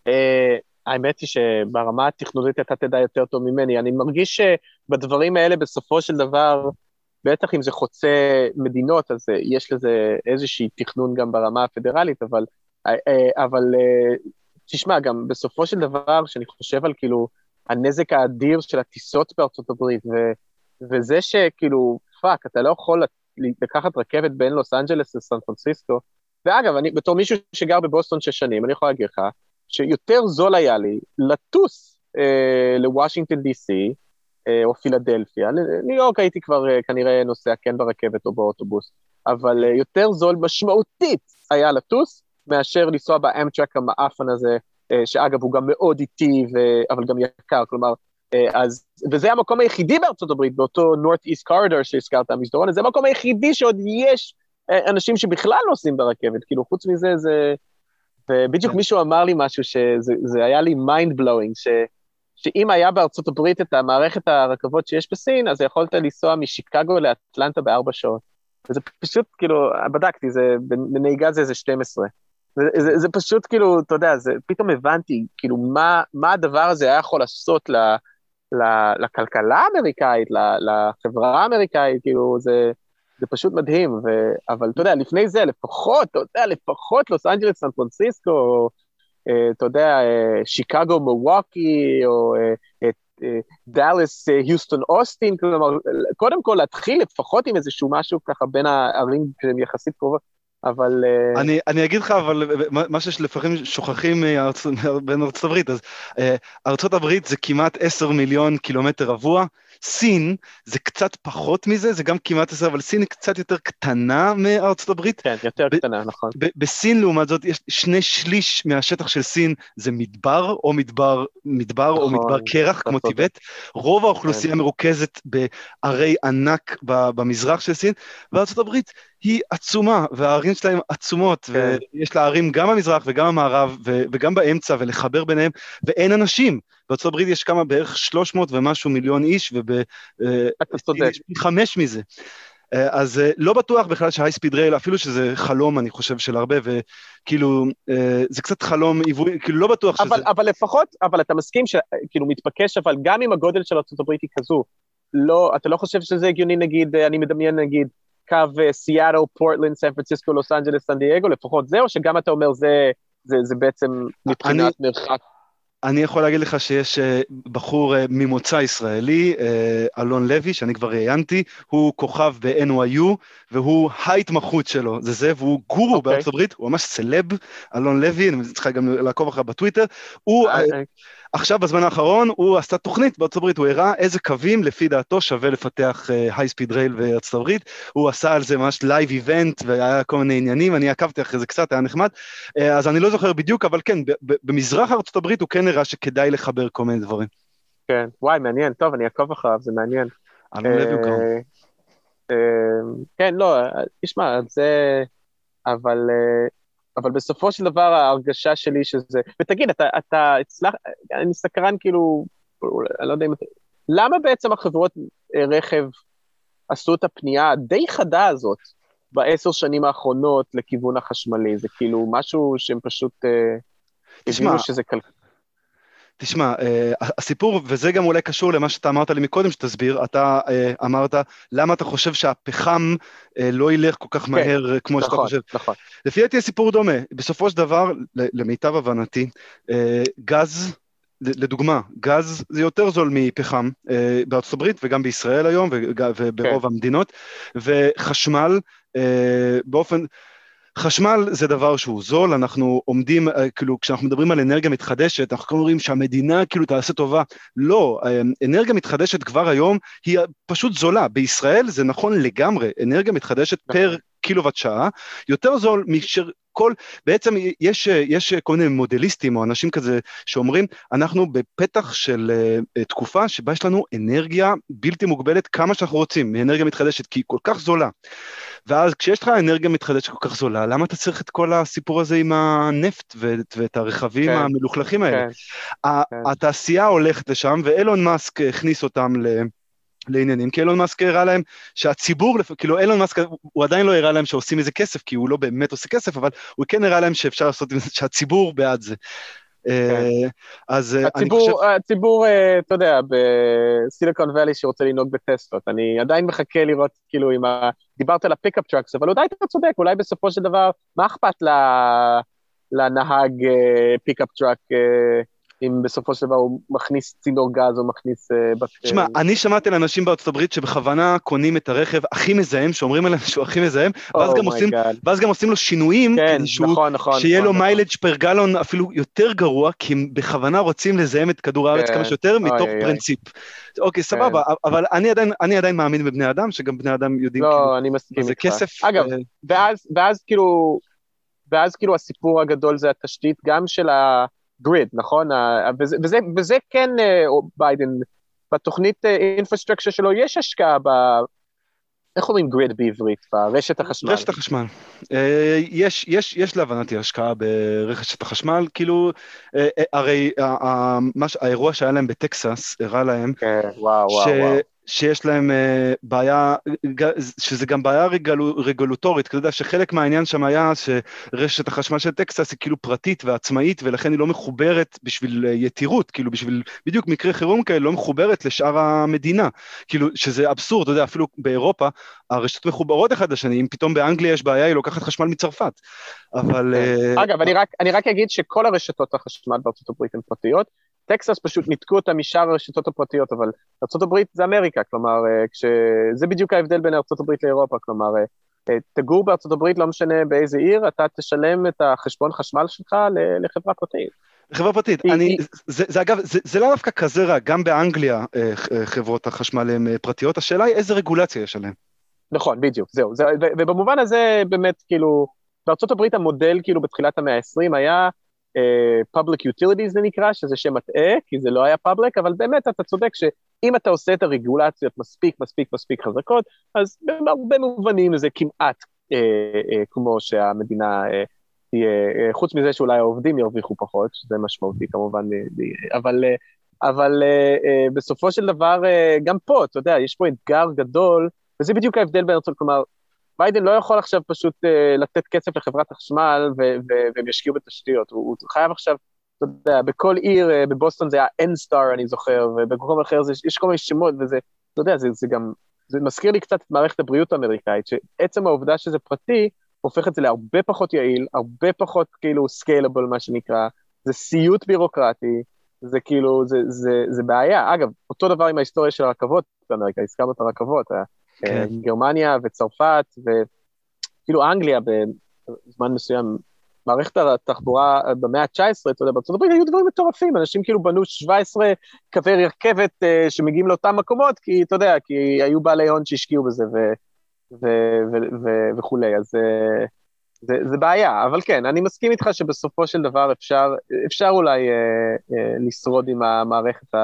אה, האמת היא שברמה התכנונית אתה תדע יותר טוב ממני. אני מרגיש שבדברים האלה בסופו של דבר, בטח אם זה חוצה מדינות, אז יש לזה איזושהי תכנון גם ברמה הפדרלית, אבל, אבל תשמע, גם בסופו של דבר, כשאני חושב על כאילו הנזק האדיר של הטיסות בארצות הברית, ו, וזה שכאילו, fuck, אתה לא יכול לקחת רכבת בין לוס אנג'לס לסן פרנסיסקו, ואגב, אני בתור מישהו שגר בבוסטון שש שנים, אני יכול להגיד לך, שיותר זול היה לי לטוס אה, לוושינגטון די.סי, אה, או פילדלפיה, ניו יורק הייתי כבר אה, כנראה נוסע כן ברכבת או באוטובוס, אבל אה, יותר זול משמעותית היה לטוס, מאשר לנסוע באמטרק המעפן הזה, אה, שאגב הוא גם מאוד איטי, ו... אבל גם יקר, כלומר, אה, אז, וזה המקום היחידי בארצות הברית, באותו North East Corridor שהזכרת, המסדרון, זה המקום היחידי שעוד יש אה, אנשים שבכלל נוסעים ברכבת, כאילו חוץ מזה זה... ובדיוק כן. מישהו אמר לי משהו שזה היה לי mind blowing, ש, שאם היה בארצות הברית את המערכת הרכבות שיש בסין, אז יכולת לנסוע משיקגו לאטלנטה בארבע שעות. וזה פשוט, כאילו, בדקתי, זה, בנהיגה זה איזה 12. זה, זה, זה פשוט, כאילו, אתה יודע, זה, פתאום הבנתי, כאילו, מה, מה הדבר הזה היה יכול לעשות ל, ל, לכלכלה האמריקאית, ל, לחברה האמריקאית, כאילו, זה... זה פשוט מדהים, ו... אבל אתה יודע, לפני זה לפחות, אתה יודע, לפחות לוס אנג'לס, סן פרנסיסקו, אה, אתה יודע, אה, שיקגו, מוואקי, או אה, דאלאס, היוסטון, אוסטין, כלומר, קודם כל להתחיל לפחות עם איזשהו משהו ככה בין הערים שהן יחסית קרובות, אבל... אה, אני, אני אגיד לך, אבל מה שלפעמים שוכחים מארצ... בין ארצות הברית, אז ארצות הברית זה כמעט 10 מיליון קילומטר רבוע, סין זה קצת פחות מזה, זה גם כמעט עשר, אבל סין קצת יותר קטנה מארצות הברית. כן, יותר ב- קטנה, נכון. ב- בסין לעומת זאת, יש שני שליש מהשטח של סין זה מדבר, או מדבר, מדבר נכון, או מדבר קרח, כמו טיבט. רוב האוכלוסייה כן. מרוכזת בערי ענק במזרח של סין, וארצות הברית היא עצומה, והערים שלהם עצומות, כן. ויש לה ערים גם במזרח וגם במערב, וגם באמצע, ולחבר ביניהם, ואין אנשים. בארצות הברית יש כמה, בערך 300 ומשהו מיליון איש, ובסין יש פי חמש מזה. אה, אז אה, לא בטוח בכלל שהייספיד רייל, אפילו שזה חלום, אני חושב, של הרבה, וכאילו, אה, זה קצת חלום עיווי, כאילו לא בטוח אבל, שזה... אבל לפחות, אבל אתה מסכים שכאילו מתבקש, אבל גם אם הגודל של ארה"ב היא כזו, לא, אתה לא חושב שזה הגיוני, נגיד, אני מדמיין, נגיד, קו סיאטו, פורטלנד, סן פרנסיסקו, לוס אנג'לס, סן דייגו, לפחות זה, או שגם אתה אומר זה, זה, זה בעצם מבחינת אני, מרחק אני יכול להגיד לך שיש אה, בחור אה, ממוצא ישראלי, אה, אלון לוי, שאני כבר ראיינתי, הוא כוכב ב-NYU, והוא ההתמחות שלו, זה זה, והוא גורו okay. אוקיי. בארצות הברית, הוא ממש סלב, אלון לוי, אני צריך גם לעקוב אחריו בטוויטר, הוא... Okay. עכשיו, בזמן האחרון, הוא עשה תוכנית בארצות הברית, הוא הראה איזה קווים, לפי דעתו, שווה לפתח high speed rail בארצות הברית. הוא עשה על זה ממש live event, והיה כל מיני עניינים, אני עקבתי אחרי זה קצת, היה נחמד. אז אני לא זוכר בדיוק, אבל כן, במזרח ארצות הברית הוא כן הראה שכדאי לחבר כל מיני דברים. כן, וואי, מעניין, טוב, אני אעקוב אחריו, זה מעניין. אלון לוי הוא גם. כן, לא, תשמע, זה... אבל... אבל בסופו של דבר ההרגשה שלי שזה... ותגיד, אתה, אתה הצלח... אני סקרן כאילו, אני לא יודע אם אתה... למה בעצם החברות אה, רכב עשו את הפנייה הדי חדה הזאת בעשר שנים האחרונות לכיוון החשמלי? זה כאילו משהו שהם פשוט... אה, תשמע, שזה כלכלי. תשמע, uh, הסיפור, וזה גם אולי קשור למה שאתה אמרת לי מקודם שתסביר, אתה uh, אמרת, למה אתה חושב שהפחם uh, לא ילך כל כך כן, מהר כמו נכון, שאתה חושב? נכון. לפי דעתי הסיפור דומה. בסופו של דבר, למיטב הבנתי, גז, לדוגמה, גז זה יותר זול מפחם בארצות הברית וגם בישראל היום וברוב כן. המדינות, וחשמל באופן... חשמל זה דבר שהוא זול, אנחנו עומדים, אה, כאילו, כשאנחנו מדברים על אנרגיה מתחדשת, אנחנו אומרים שהמדינה כאילו תעשה טובה. לא, אה, אנרגיה מתחדשת כבר היום היא פשוט זולה. בישראל זה נכון לגמרי, אנרגיה מתחדשת נכון. פר קילוואט שעה, יותר זול מאשר כל, בעצם יש, יש כל מיני מודליסטים או אנשים כזה שאומרים, אנחנו בפתח של uh, תקופה שבה יש לנו אנרגיה בלתי מוגבלת כמה שאנחנו רוצים, מאנרגיה מתחדשת, כי היא כל כך זולה. ואז כשיש לך אנרגיה מתחדשת כל כך זולה, למה אתה צריך את כל הסיפור הזה עם הנפט ואת, ואת הרכבים כן, המלוכלכים האלה? כן, כן. התעשייה הולכת לשם, ואילון מאסק הכניס אותם ל... לעניינים, כי אילון מאסק הראה להם שהציבור, כאילו אילון מאסק, הוא עדיין לא הראה להם שעושים מזה כסף, כי הוא לא באמת עושה כסף, אבל הוא כן הראה להם שאפשר לעשות עם זה, שהציבור בעד זה. כן. אה, אז אה, הציבור, אני חושב... הציבור, אה, אתה יודע, בסיליקון ואלי שרוצה לנהוג בטסלות, אני עדיין מחכה לראות, כאילו, עם ה... דיברת על ה pickup trucks, אבל אולי אתה צודק, אולי בסופו של דבר, מה אכפת לנהג pickup truck אם בסופו של דבר הוא מכניס צינור גז או מכניס... תשמע, אה, אני שמעתי על אנשים בארצות הברית שבכוונה קונים את הרכב הכי מזהם, שאומרים עליהם שהוא הכי מזהם, ואז, oh גם, עושים, ואז גם עושים לו שינויים, כן, שהוא, נכון, נכון, שיהיה נכון, לו נכון. mileage per gallon אפילו יותר גרוע, כי הם בכוונה רוצים לזהם את כדור הארץ כן. כמה שיותר, מתוך אוי, פרינציפ. אוי. אוקיי, סבבה, כן. אבל אני עדיין, אני עדיין מאמין בבני אדם, שגם בני אדם יודעים, לא, כאילו, אני מסכים איתך. זה כסף. אגב, אה... ואז, ואז כאילו, ואז כאילו הסיפור הגדול זה התשתית גם של ה... grid, נכון? וזה, וזה, וזה כן אה, ביידן, בתוכנית infrastructure שלו יש השקעה ב... איך אומרים grid בעברית? ברשת החשמל. רשת החשמל. אה, יש, יש, יש להבנתי השקעה ברשת החשמל, כאילו, אה, הרי האירוע שהיה להם בטקסס הראה להם, כן, וואו, וואו, וואו. שיש להם uh, בעיה, שזה גם בעיה רגלו, רגולטורית, אתה יודע שחלק מהעניין שם היה שרשת החשמל של טקסס היא כאילו פרטית ועצמאית ולכן היא לא מחוברת בשביל uh, יתירות, כאילו בשביל בדיוק מקרה חירום כאלה, לא מחוברת לשאר המדינה, כאילו שזה אבסורד, אתה יודע, אפילו באירופה הרשתות מחוברות אחד לשני, אם פתאום באנגליה יש בעיה היא לוקחת חשמל מצרפת, אבל... Uh, אגב, אני רק, אני רק אגיד שכל הרשתות החשמל בארצות הברית הן פרטיות, טקסס פשוט ניתקו אותה משאר הרשתות הפרטיות, אבל ארה"ב זה אמריקה, כלומר, אה, כש... זה בדיוק ההבדל בין ארה"ב לאירופה, כלומר, אה, תגור בארצות הברית, לא משנה באיזה עיר, אתה תשלם את החשבון חשמל שלך לחברה פרטית. חברה פרטית, אני, זה, זה אגב, זה, זה לא דווקא כזה רע, גם באנגליה חברות החשמל הן פרטיות, השאלה היא איזה רגולציה יש עליהן. נכון, בדיוק, זהו, זה, ובמובן הזה באמת כאילו, הברית המודל כאילו בתחילת המאה ה-20 היה public utilities זה נקרא, שזה שם מטעה, כי זה לא היה public, אבל באמת אתה צודק שאם אתה עושה את הרגולציות מספיק מספיק מספיק חזקות, אז בהרבה מובנים זה כמעט uh, uh, כמו שהמדינה uh, תהיה, uh, חוץ מזה שאולי העובדים ירוויחו פחות, שזה משמעותי כמובן, אבל, uh, אבל uh, uh, בסופו של דבר, uh, גם פה, אתה יודע, יש פה אתגר גדול, וזה בדיוק ההבדל בין ארצות, כלומר, ביידן לא יכול עכשיו פשוט uh, לתת כסף לחברת החשמל והם ישקיעו בתשתיות, הוא, הוא חייב עכשיו, אתה יודע, בכל עיר, uh, בבוסטון זה היה N-Star אני זוכר, ובמקום אחר זה, יש כל מיני שמות, וזה, אתה יודע, זה, זה גם, זה מזכיר לי קצת את מערכת הבריאות האמריקאית, שעצם העובדה שזה פרטי, הופך את זה להרבה פחות יעיל, הרבה פחות כאילו סקיילבל מה שנקרא, זה סיוט בירוקרטי, זה כאילו, זה, זה, זה בעיה. אגב, אותו דבר עם ההיסטוריה של הרכבות באמריקה, הזכרנו את הרכבות, כן. גרמניה וצרפת, וכאילו אנגליה בזמן מסוים, מערכת התחבורה במאה ה-19, אתה יודע, בארצות הברית היו דברים מטורפים, אנשים כאילו בנו 17 קווי רכבת uh, שמגיעים לאותם מקומות, כי אתה יודע, כי היו בעלי הון שהשקיעו בזה ו, ו, ו, ו, וכולי, אז uh, זה, זה בעיה, אבל כן, אני מסכים איתך שבסופו של דבר אפשר, אפשר אולי uh, uh, לשרוד עם המערכת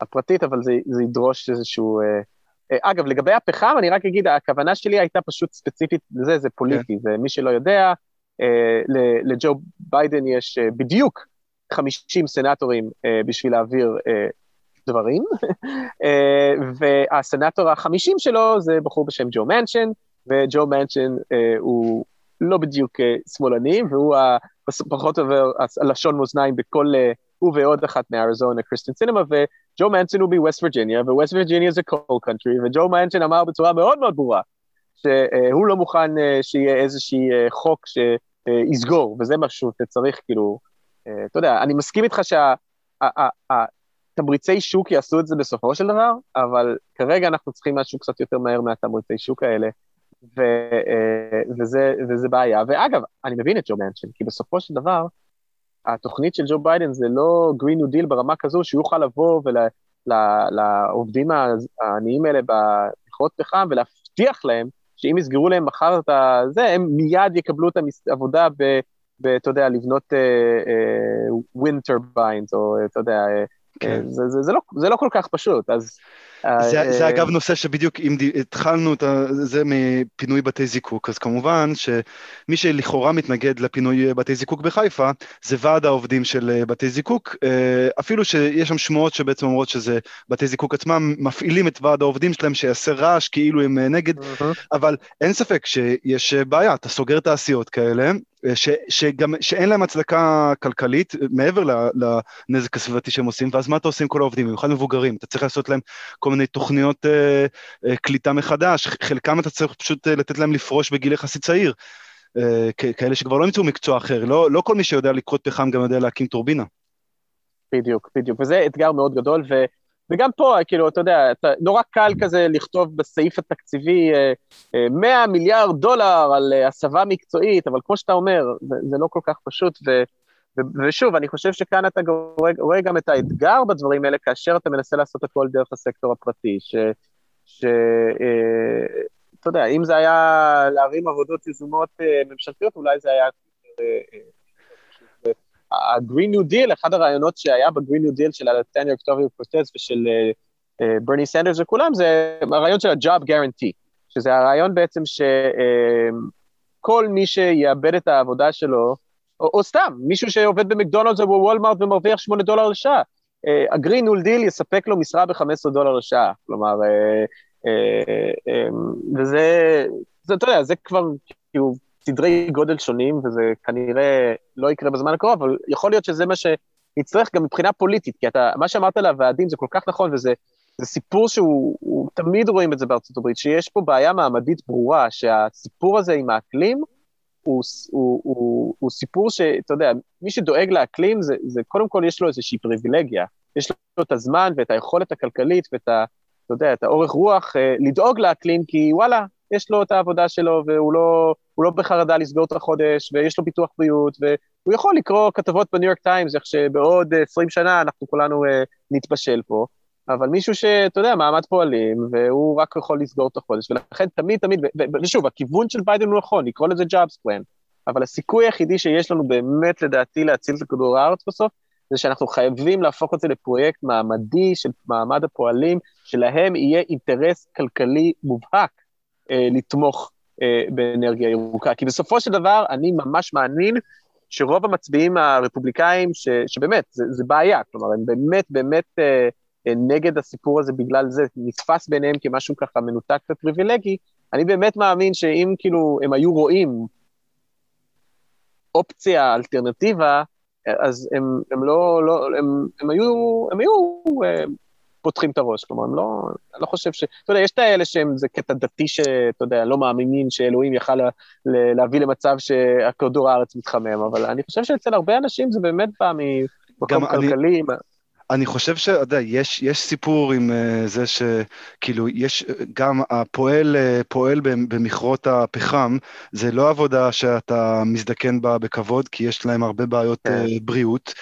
הפרטית, אבל זה, זה ידרוש איזשהו... Uh, אגב, לגבי הפחם, אני רק אגיד, הכוונה שלי הייתה פשוט ספציפית לזה, זה פוליטי, כן. זה מי שלא יודע, אה, לג'ו ביידן יש אה, בדיוק 50 סנטורים אה, בשביל להעביר דברים, והסנטור החמישים שלו זה בחור בשם ג'ו מנצ'ין, וג'ו מנצ'ין הוא לא בדיוק שמאלני, והוא פחות או יותר הלשון מאזניים בכל... הוא ועוד אחת מאריזונה, קירסטן סינמה, וג'ו מנצ'ין הוא בווסט וירג'יניה, וווסט וירג'יניה זה coal country, וג'ו מנצ'ין אמר בצורה מאוד מאוד ברורה, שהוא לא מוכן אה, שיהיה איזשהי אה, חוק שיסגור, וזה משהו שצריך כאילו, אה, אתה יודע, אני מסכים איתך שהתמריצי שוק יעשו את זה בסופו של דבר, אבל כרגע אנחנו צריכים משהו קצת יותר מהר מהתמריצי שוק האלה, ו, וזה, וזה בעיה. ואגב, אני מבין את ג'ו מנצ'ין, כי בסופו של דבר, התוכנית של ג'ו ביידן זה לא Green New Deal ברמה כזו שהוא יוכל לבוא ולעובדים העניים האלה במכרות פחם ולהבטיח להם שאם יסגרו להם מחר את זה, הם מיד יקבלו את העבודה ב... ב אתה יודע, לבנות wind uh, turbines, uh, או אתה יודע, uh, כן. זה, זה, זה, לא, זה לא כל כך פשוט, אז זה, זה אגב נושא שבדיוק אם התחלנו את זה מפינוי בתי זיקוק, אז כמובן שמי שלכאורה מתנגד לפינוי בתי זיקוק בחיפה, זה ועד העובדים של בתי זיקוק, אה, אפילו שיש שם שמועות שבעצם אומרות שזה בתי זיקוק עצמם מפעילים את ועד העובדים שלהם שיעשה רעש כאילו הם נגד, mm-hmm. אבל אין ספק שיש בעיה, אתה סוגר תעשיות כאלה, ש, שגם, שאין להם הצדקה כלכלית מעבר לנזק הסביבתי שהם עושים, ואז מה אתה עושה עם כל העובדים, במיוחד מבוגרים, אתה צריך לעשות להם כל מיני תוכניות אה, אה, קליטה מחדש, חלקם אתה צריך פשוט אה, לתת להם לפרוש בגיל יחסית צעיר, כאלה שכבר לא ימצאו מקצוע אחר, לא, לא כל מי שיודע לקרות פחם גם יודע להקים טורבינה. בדיוק, בדיוק, וזה אתגר מאוד גדול, ו... וגם פה, כאילו, אתה יודע, אתה, נורא קל כזה לכתוב בסעיף התקציבי 100 אה, אה, מיליארד דולר על הסבה מקצועית, אבל כמו שאתה אומר, זה, זה לא כל כך פשוט, ו, ושוב, אני חושב שכאן אתה רואה גם את האתגר בדברים האלה, כאשר אתה מנסה לעשות הכל דרך הסקטור הפרטי, ש... ש אתה יודע, אם זה היה להרים עבודות יזומות ממשלתיות, אולי זה היה... ה-Green New Deal, אחד הרעיונות שהיה ב-Green New Deal של אלכסנדריה אוקסיו קורטז ושל ברני uh, סנדרס וכולם, זה הרעיון של ה-Job Guarantee, שזה הרעיון בעצם שכל מי שיאבד את העבודה שלו, או, או סתם, מישהו שעובד במקדונלדס או בוולמארט ומרוויח 8 דולר לשעה, ה-Green New Deal יספק לו משרה ב-15 דולר לשעה, כלומר, uh, um, וזה, זה, אתה יודע, זה כבר, כאילו, סדרי גודל שונים, וזה כנראה לא יקרה בזמן הקרוב, אבל יכול להיות שזה מה שנצטרך גם מבחינה פוליטית, כי אתה, מה שאמרת לוועדים זה כל כך נכון, וזה זה סיפור שהוא, תמיד רואים את זה בארצות הברית, שיש פה בעיה מעמדית ברורה, שהסיפור הזה עם האקלים, הוא, הוא, הוא, הוא סיפור שאתה יודע, מי שדואג לאקלים, זה, זה קודם כל יש לו איזושהי פריבילגיה. יש לו את הזמן ואת היכולת הכלכלית ואת ה... אתה יודע, את האורך רוח, אה, לדאוג לאקלים, כי וואלה, יש לו את העבודה שלו, והוא לא, לא בחרדה לסגור את החודש, ויש לו ביטוח בריאות, והוא יכול לקרוא כתבות בניו יורק טיימס, איך שבעוד 20 שנה אנחנו כולנו uh, נתבשל פה, אבל מישהו שאתה יודע, מעמד פועלים, והוא רק יכול לסגור את החודש, ולכן תמיד, תמיד, ושוב, הכיוון של ביידן הוא נכון, לקרוא לזה jobs plan, אבל הסיכוי היחידי שיש לנו באמת, לדעתי, להציל את כדור הארץ בסוף, זה שאנחנו חייבים להפוך את זה לפרויקט מעמדי של מעמד הפועלים, שלהם יהיה אינטרס כלכלי מובהק אה, לתמוך אה, באנרגיה ירוקה. כי בסופו של דבר, אני ממש מאמין שרוב המצביעים הרפובליקאים, ש, שבאמת, זה, זה בעיה, כלומר, הם באמת באמת אה, נגד הסיפור הזה בגלל זה, נתפס ביניהם כמשהו ככה מנותק ופריבילגי, אני באמת מאמין שאם כאילו הם היו רואים אופציה, אלטרנטיבה, אז הם, הם לא, לא הם, הם היו, הם היו אה, פותחים את הראש, כלומר, הם לא, אני לא חושב ש... אתה יודע, יש את האלה שהם, זה קטע דתי שאתה יודע, לא מאמינים שאלוהים יכל לה, להביא למצב שהכדור הארץ מתחמם, אבל אני חושב שאצל הרבה אנשים זה באמת בא ממקום כלכלי. אני... אני חושב שאתה יודע, יש, יש סיפור עם uh, זה שכאילו יש גם הפועל uh, פועל במכרות הפחם, זה לא עבודה שאתה מזדקן בה בכבוד, כי יש להם הרבה בעיות uh, בריאות,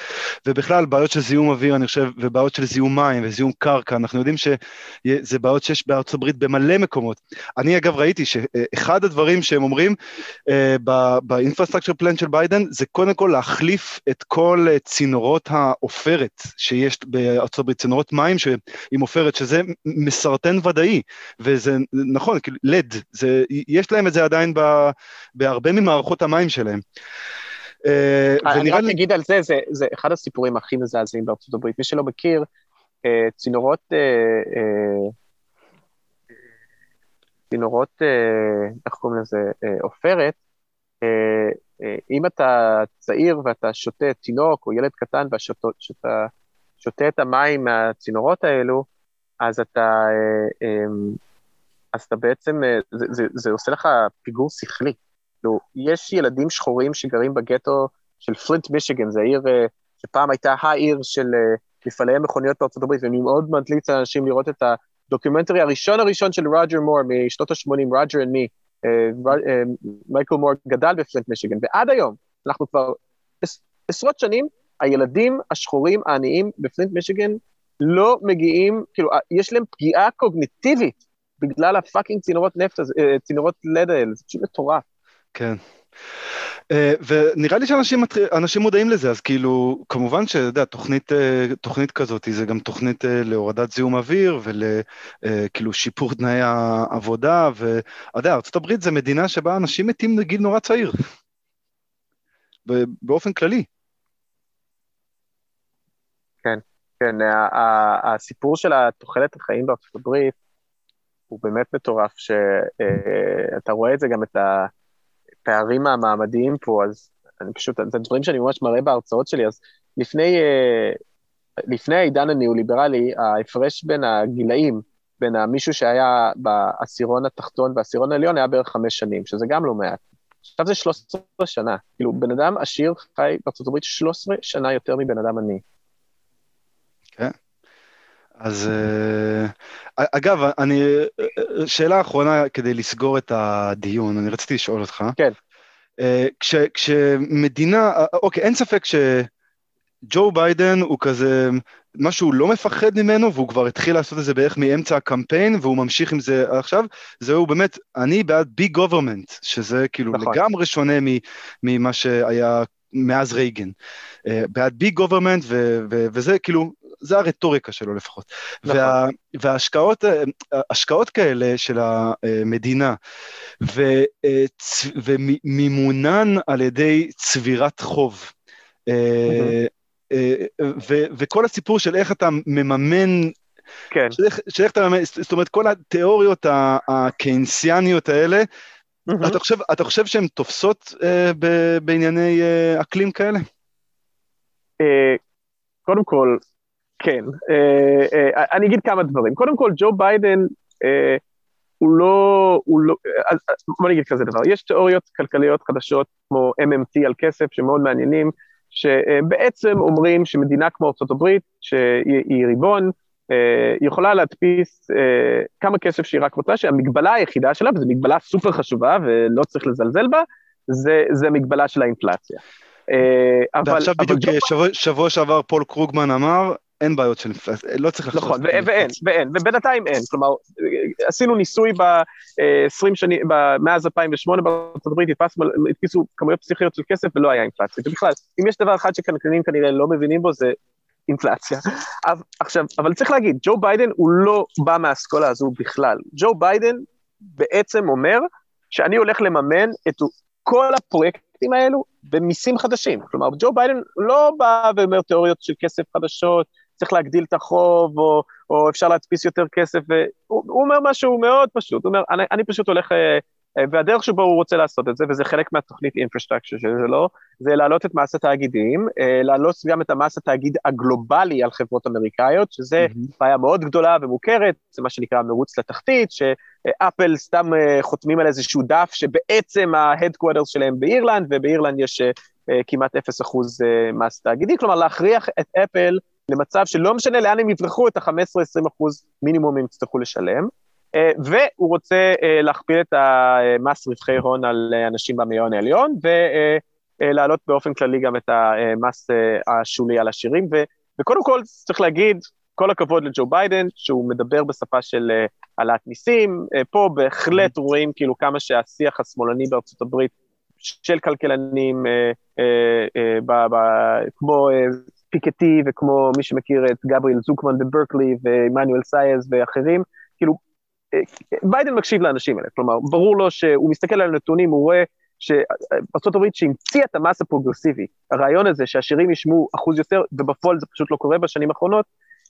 ובכלל בעיות של זיהום אוויר, אני חושב, ובעיות של זיהום מים וזיהום קרקע, אנחנו יודעים שזה בעיות שיש בארצות הברית במלא מקומות. אני אגב ראיתי שאחד הדברים שהם אומרים uh, באינפרסטרקצ'ר פלן של ביידן, זה קודם כל להחליף את כל צינורות העופרת שיש יש בארצות הברית צינורות מים עם עופרת, שזה מסרטן ודאי, וזה נכון, כאילו, לד, זה, יש להם את זה עדיין ב, בהרבה ממערכות המים שלהם. אה, אני רק אגיד על זה, זה, זה אחד הסיפורים הכי מזעזעים בארצות הברית. מי שלא מכיר, אה, צינורות, אה, צינורות, איך קוראים לזה, עופרת, אם אתה צעיר ואתה שותה תינוק או ילד קטן ואתה שותה את המים מהצינורות האלו, אז אתה, אה, אמ, אז אתה בעצם, אה, זה, זה, זה עושה לך פיגור שכלי. כאילו, יש ילדים שחורים שגרים בגטו של פלינט מישיגן, זו עיר אה, שפעם הייתה העיר של מפעלי מכוניות בארצות הברית, ואני מאוד ממליץ לאנשים לראות את הדוקומנטרי הראשון הראשון של רוג'ר מור משנות ה-80, Roger and Me, מייקל מור גדל בפלינט מישיגן, ועד היום, אנחנו כבר עשרות שנים הילדים השחורים העניים בפלינט מישיגן לא מגיעים, כאילו, יש להם פגיעה קוגניטיבית בגלל הפאקינג צינורות נפט, אה, צינורות לד האלה, זה פשוט מטורף. כן. Uh, ונראה לי שאנשים מודעים לזה, אז כאילו, כמובן שאתה יודע, תוכנית, uh, תוכנית כזאת, זה גם תוכנית להורדת זיהום אוויר ולכאילו uh, שיפור תנאי העבודה, ואתה יודע, ארה"ב זה מדינה שבה אנשים מתים לגיל נורא צעיר, באופן כללי. כן, הסיפור של התוחלת החיים בארצות הברית הוא באמת מטורף, שאתה רואה את זה גם את הפערים המעמדיים פה, אז אני פשוט, זה דברים שאני ממש מראה בהרצאות שלי, אז לפני, לפני העידן הניאו-ליברלי, ההפרש בין הגילאים, בין מישהו שהיה בעשירון התחתון והעשירון העליון היה בערך חמש שנים, שזה גם לא מעט. עכשיו זה 13 שנה, כאילו בן אדם עשיר חי בארצות הברית 13 שנה יותר מבן אדם עני. אז אה, אגב, אני, שאלה אחרונה כדי לסגור את הדיון, אני רציתי לשאול אותך. כן. אה, כש, כשמדינה, אוקיי, אין ספק שג'ו ביידן הוא כזה, משהו לא מפחד ממנו, והוא כבר התחיל לעשות את זה בערך מאמצע הקמפיין, והוא ממשיך עם זה עכשיו, זהו באמת, אני בעד big government, שזה כאילו נכון. לגמרי שונה ממה שהיה מאז רייגן. אה, בעד big government, וזה כאילו, זה הרטוריקה שלו לפחות. נכון. וה, וההשקעות השקעות כאלה של המדינה, ו, ומימונן על ידי צבירת חוב, ו, וכל הסיפור של איך אתה מממן כן. של איך אתה מממן, זאת אומרת, כל התיאוריות הקיינסיאניות האלה, mm-hmm. אתה, חושב, אתה חושב שהן תופסות אה, ב, בענייני אה, אקלים כאלה? אה, קודם כל, כן. אה, אה, אני אגיד כמה דברים. קודם כל, ג'ו ביידן אה, הוא לא, הוא לא, אז בוא נגיד כזה דבר, יש תיאוריות כלכליות חדשות כמו MMT על כסף שמאוד מעניינים, שבעצם אומרים שמדינה כמו ארה"ב, שהיא ריבון, היא יכולה להדפיס כמה כסף שהיא רק רוצה, שהמגבלה היחידה שלה, וזו מגבלה סופר חשובה ולא צריך לזלזל בה, זה, זה מגבלה של האינפלציה. אבל... ועכשיו בדיוק שבוע, שבוע שעבר פול קרוגמן אמר, אין בעיות של אינפלציה, לא צריך לחשוב. נכון, ואין, ואין, ובינתיים אין. כלומר, עשינו ניסוי ב-20 שנים, מאז 2008 בארצות הברית, הדפיסו כמויות פסיכיות של כסף ולא היה אינפלציה. ובכלל, אם יש דבר אחד שכלכלנים כנראה לא מבינים בו, זה אינפלציה. עכשיו, אבל צריך להגיד, ג'ו ביידן הוא לא בא מהאסכולה הזו בכלל. ג'ו ביידן בעצם אומר שאני הולך לממן את כל הפרויקטים האלו במיסים חדשים. כלומר, ג'ו ביידן לא בא ואומר תיאוריות של כסף חדשות, צריך להגדיל את החוב, או, או אפשר להדפיס יותר כסף, והוא הוא אומר משהו מאוד פשוט, הוא אומר, אני, אני פשוט הולך, אה, והדרך שבו הוא רוצה לעשות את זה, וזה חלק מהתוכנית infrastructure שלו, זה להעלות את מס התאגידים, אה, להעלות גם את המס התאגיד הגלובלי על חברות אמריקאיות, שזה mm-hmm. בעיה מאוד גדולה ומוכרת, זה מה שנקרא מרוץ לתחתית, שאפל סתם חותמים על איזשהו דף שבעצם ה headquarters שלהם באירלנד, ובאירלנד יש כמעט 0% מס תאגידי, כלומר להכריח את אפל למצב שלא משנה לאן הם יברחו, את ה-15-20 אחוז מינימום הם יצטרכו לשלם. אה, והוא רוצה אה, להכפיל את המס רווחי הון על אה, אנשים במאיון העליון, ולהעלות באופן כללי גם את המס השולי על עשירים. וקודם כל, צריך להגיד, כל הכבוד לג'ו ביידן, שהוא מדבר בשפה של העלאת מיסים. פה בהחלט רואים כאילו כמה שהשיח השמאלני בארצות הברית של כלכלנים, כמו פיקטי וכמו מי שמכיר את גבריאל זוקמן בברקלי ועמנואל סייז ואחרים, כאילו, ביידן מקשיב לאנשים האלה, כלומר, ברור לו שהוא מסתכל על הנתונים, הוא רואה שארה"ב שהמציאה את המס הפרוגרסיבי, הרעיון הזה שהעשירים ישלמו אחוז יותר, ובפועל זה פשוט לא קורה בשנים האחרונות,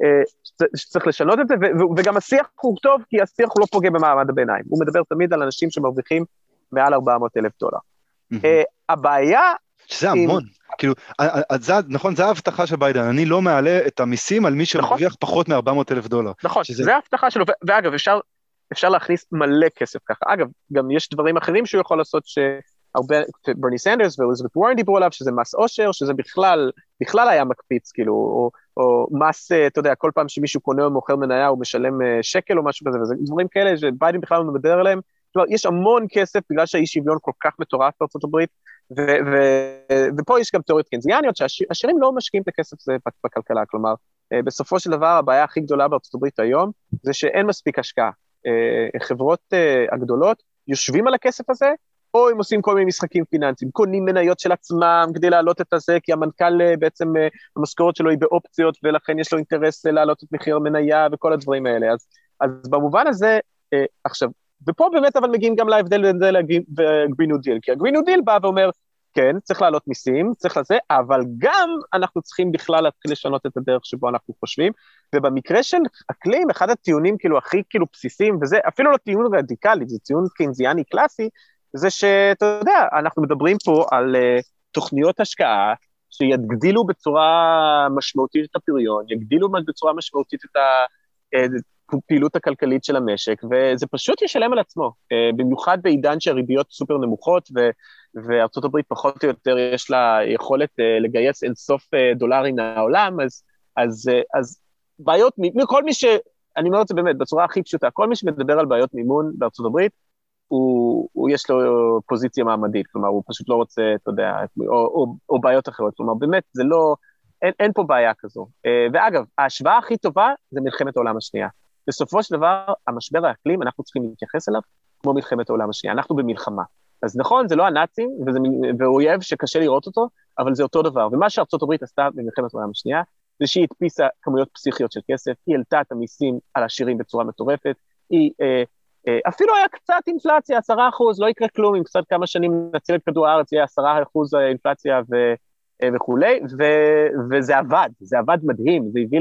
אה, שצריך לשנות את זה, וגם השיח הוא טוב, כי השיח הוא לא פוגע במעמד הביניים, הוא מדבר תמיד על אנשים שמרוויחים מעל 400 אלף דולר. אה, הבעיה... שזה המון. כאילו, נכון, זו ההבטחה של ביידן, אני לא מעלה את המיסים על מי. שמרוויח נכון. פחות מ-400 אלף דולר. נכון. זה ההבטחה שלו, ואגב, אפשר, אפשר להכניס מלא כסף ככה. אגב, גם יש דברים אחרים שהוא יכול לעשות שהרבה, ברני סנדרס ואליזבת וורן דיברו עליו, שזה מס עושר, שזה בכלל, בכלל היה מקפיץ, כאילו, או, או מס, אה, אתה יודע, כל פעם שמישהו קונה או מוכר מניה הוא משלם אה, שקל או משהו כזה, וזה דברים כאלה שביידן בכלל לא מדבר עליהם. כלומר, יש המון כסף בגלל שהאי שוויון כל כך מטורף בארצות הברית, ו- ו- ופה יש גם תיאוריות קנזיאניות, שהעשירים לא משקיעים את הכסף הזה בכלכלה, כלומר, אה, בסופו של דבר הבעיה הכי גדולה בארצות הברית היום, זה שאין מספיק השקעה. אה, חברות אה, הגדולות יושבים על הכסף הזה, או הם עושים כל מיני משחקים פיננסיים, קונים מניות של עצמם כדי להעלות את הזה, כי המנכ"ל בעצם, המשכורת שלו היא באופציות, ולכן יש לו אינטרס להעלות את מחיר המניה וכל הדברים האלה. אז, אז במובן הזה, עכשיו, ופה באמת אבל מגיעים גם להבדל בין זה ל Green Deal, כי ה Green Deal בא ואומר, כן, צריך להעלות מיסים, צריך לזה, אבל גם אנחנו צריכים בכלל להתחיל לשנות את הדרך שבו אנחנו חושבים, ובמקרה של אקלים, אחד הטיעונים כאילו הכי כאילו בסיסיים, וזה אפילו לא טיעון רדיקלי, זה טיעון קיינזיאני קלאסי, זה שאתה יודע, אנחנו מדברים פה על uh, תוכניות השקעה שיגדילו בצורה משמעותית את הפריון, יגדילו בצורה משמעותית את ה... הפעילות הכלכלית של המשק, וזה פשוט ישלם על עצמו, אה, במיוחד בעידן שהריביות סופר נמוכות, ו, וארצות הברית פחות או יותר יש לה יכולת אה, לגייס אינסוף אה, דולרים מהעולם, אז, אז, אז בעיות, כל מי ש... אני אומר את זה באמת בצורה הכי פשוטה, כל מי שמדבר על בעיות מימון בארצות הברית, הוא, הוא יש לו פוזיציה מעמדית, כלומר, הוא פשוט לא רוצה, אתה יודע, או, או, או בעיות אחרות, כלומר, באמת, זה לא, אין, אין פה בעיה כזו. ואגב, ההשוואה הכי טובה זה מלחמת העולם השנייה. בסופו של דבר, המשבר האקלים, אנחנו צריכים להתייחס אליו כמו מלחמת העולם השנייה, אנחנו במלחמה. אז נכון, זה לא הנאצים, וזה ואויב שקשה לראות אותו, אבל זה אותו דבר. ומה שארצות הברית עשתה במלחמת העולם השנייה, זה שהיא הדפיסה כמויות פסיכיות של כסף, היא העלתה את המיסים על עשירים בצורה מטורפת, היא... אה, אה, אפילו היה קצת אינפלציה, עשרה אחוז, לא יקרה כלום, אם קצת כמה שנים נציל את כדור הארץ, יהיה עשרה אחוז אינפלציה ו, אה, וכולי, ו, וזה עבד, זה עבד מדהים, זה הביא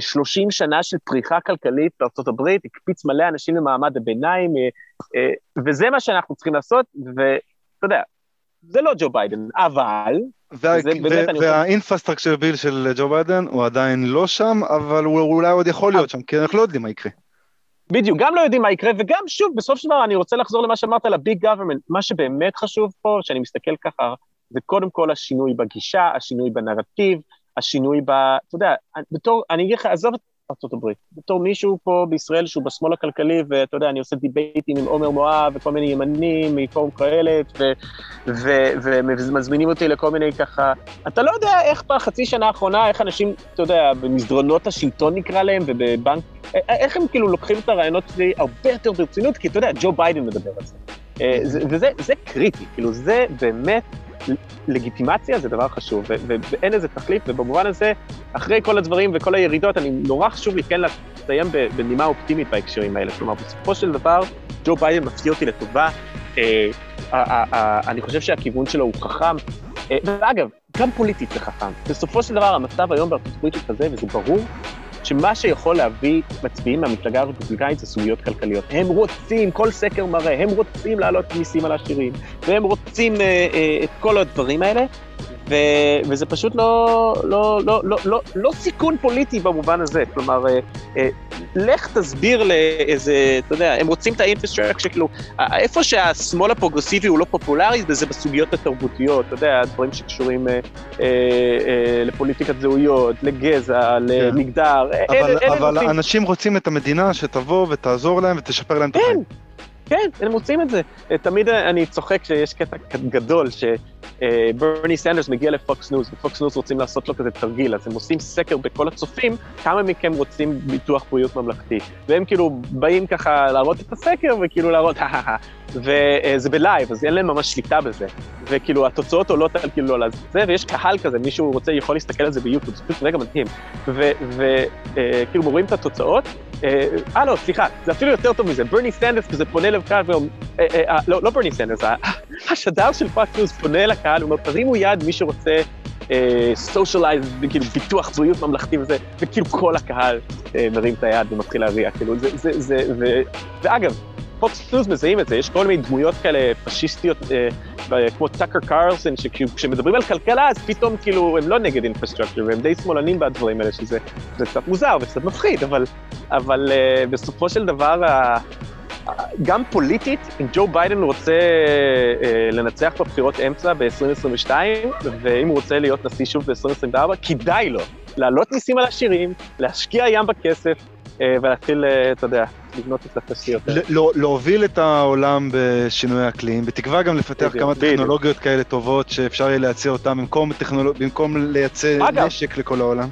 30 שנה של פריחה כלכלית בארצות הברית, הקפיץ מלא אנשים למעמד הביניים, אה, אה, וזה מה שאנחנו צריכים לעשות, ואתה יודע, זה לא ג'ו ביידן, אבל... וה infrastructure bill של ג'ו ביידן הוא עדיין לא שם, אבל הוא אולי עוד יכול להיות שם, כי אנחנו לא יודעים מה יקרה. בדיוק, גם לא יודעים מה יקרה, וגם שוב, בסוף של דבר אני רוצה לחזור למה שאמרת על ה big government, מה שבאמת חשוב פה, שאני מסתכל ככה, זה קודם כל השינוי בגישה, השינוי בנרטיב, השינוי ב... אתה יודע, בתור, אני אגיד לך, עזוב, ארצות הברית. בתור מישהו פה בישראל שהוא בשמאל הכלכלי, ואתה יודע, אני עושה דיבייטים עם עומר מואב וכל מיני ימנים מפורום קהלת, ומזמינים אותי לכל מיני ככה... אתה לא יודע איך בחצי שנה האחרונה, איך אנשים, אתה יודע, במסדרונות השלטון נקרא להם, ובבנק, איך הם כאילו לוקחים את הרעיונות שלי הרבה יותר ברצינות, כי אתה יודע, ג'ו ביידן מדבר על זה. אה, וזה זה קריטי, כאילו זה באמת, לגיטימציה זה דבר חשוב, ואין לזה תחליף, ובמובן הזה, אחרי כל הדברים וכל הירידות, אני נורא חשוב לי כן לסיים בנימה אופטימית בהקשרים האלה. כלומר, בסופו של דבר, ג'ו ביידן מפתיע אותי לטובה, אה, אני חושב שהכיוון שלו הוא חכם, אה, ואגב, גם פוליטית זה חכם. בסופו של דבר, המצב היום בארצות הברית הוא כזה, וזה ברור, שמה שיכול להביא מצביעים מהמפלגה הרפובליקאית זה סוגיות כלכליות. הם רוצים, כל סקר מראה, הם רוצים להעלות מיסים על העשירים, והם רוצים אה, אה, את כל הדברים האלה, ו, וזה פשוט לא, לא, לא, לא, לא, לא סיכון פוליטי במובן הזה. כלומר, אה, אה, לך תסביר לאיזה, אתה יודע, הם רוצים את ה infrastructure, כאילו, איפה שהשמאל הפרוגרסיבי הוא לא פופולרי, זה בסוגיות התרבותיות, אתה יודע, דברים שקשורים אה, אה, אה, לפוליטיקת זהויות, לגזע, כן. למגדר. אבל, אלה, אלה אבל רוצים... אנשים רוצים את המדינה שתבוא ותעזור להם ותשפר להם את החיים. כן, הם מוצאים את זה. תמיד אני צוחק שיש קטע גדול, שברני סנדרס מגיע לפוקס ניוז, ופוקס ניוז רוצים לעשות לו כזה תרגיל, אז הם עושים סקר בכל הצופים, כמה מכם רוצים ביטוח בריאות ממלכתי. והם כאילו באים ככה להראות את הסקר, וכאילו להראות, וזה בלייב, אז אין להם ממש שליטה בזה. וכאילו, התוצאות עולות על כאילו על זה, ויש קהל כזה, מישהו רוצה, יכול להסתכל על זה ביוטיוב, זה פשוט רגע מדהים. וכאילו, רואים את התוצאות, אה, אה, לא, סליחה, זה אפילו יותר טוב מזה, ברני סנדרס כזה פונה לקהל ואומר, אה, אה, אה, לא, לא ברני סנדרס, השדר של פוקס ניוז פונה לקהל ואומר, תרימו יד מי שרוצה socialized, אה, כאילו ביטוח בריאות ממלכתי וזה, וכאילו כל הקהל אה, מרים את היד ומתחיל להריע, כאילו זה, זה, זה, ו, ואגב, פוקס ניוז מזהים את זה, יש כל מיני דמויות כאלה פשיסטיות, אה, כמו טאקר קרלסון, שכשמדברים על כלכלה, אז פתאום כאילו הם לא נגד infrastructure, והם די שמאלנים בדברים האלה, שזה קצת מוזר וקצת מפחיד, אבל, אבל uh, בסופו של דבר, uh, גם פוליטית, אם ג'ו ביידן רוצה uh, לנצח בבחירות אמצע ב-2022, ואם הוא רוצה להיות נשיא שוב ב-2024, כדאי לו להעלות מיסים על עשירים, להשקיע ים בכסף, ולהתחיל, אתה יודע, לבנות את התשתיות האלה. לא, להוביל את העולם בשינוי אקלים, בתקווה גם לפתח כמה טכנולוגיות כאלה טובות שאפשר יהיה לייצר אותן במקום, אגב, נשק לכל העולם.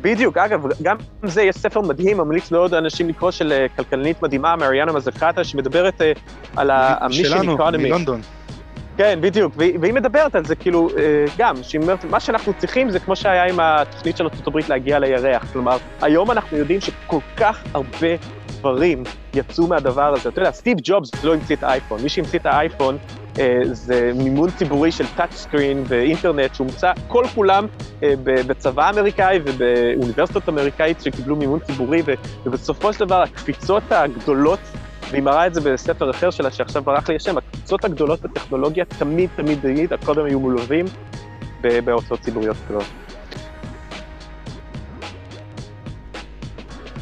בדיוק, אגב, גם זה, יש ספר מדהים, ממליץ לעוד אנשים לקרוא של אה, כלכלנית מדהימה, מריאנה מזקטה, שמדברת uh, על איקונומי. שלנו, מלונדון. כן, בדיוק, והיא מדברת על זה, כאילו, אה, גם, שהיא אומרת, מה שאנחנו צריכים זה כמו שהיה עם התוכנית של ארה"ב להגיע לירח. כלומר, היום אנחנו יודעים שכל כך הרבה דברים יצאו מהדבר הזה. אתה יודע, סטיב ג'ובס לא המציא את האייפון, מי שהמציא את האייפון אה, זה מימון ציבורי של טאצ' סקרין ואינטרנט שהומצא כל כולם אה, בצבא האמריקאי ובאוניברסיטות אמריקאית שקיבלו מימון ציבורי, ובסופו של דבר הקפיצות הגדולות והיא מראה את זה בספר אחר שלה, שעכשיו ברח לי השם, הקבוצות הגדולות בטכנולוגיה תמיד תמיד תמיד, קודם היו מולווים בהוצאות ציבוריות גדולות.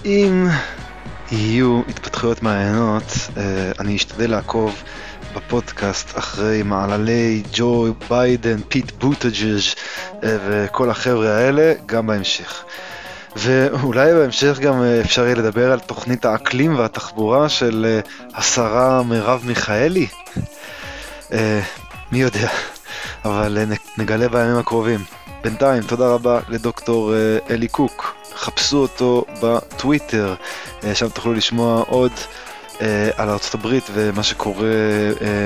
אם יהיו התפתחויות מעניינות, אה, אני אשתדל לעקוב בפודקאסט אחרי מעללי ג'ו ביידן, פיט בוטג'ז' אה, וכל החבר'ה האלה, גם בהמשך. ואולי בהמשך גם אה, אפשר יהיה לדבר על תוכנית האקלים והתחבורה של אה, השרה מרב מיכאלי. אה, מי יודע, אבל נגלה בימים הקרובים. בינתיים, תודה רבה לדוקטור אלי קוק. חפשו אותו בטוויטר, שם תוכלו לשמוע עוד על ארה"ב ומה שקורה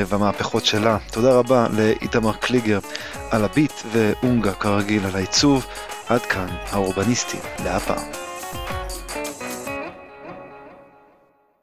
והמהפכות שלה. תודה רבה לאיתמר קליגר על הביט ואונגה כרגיל על העיצוב. עד כאן האורבניסטים להפעם.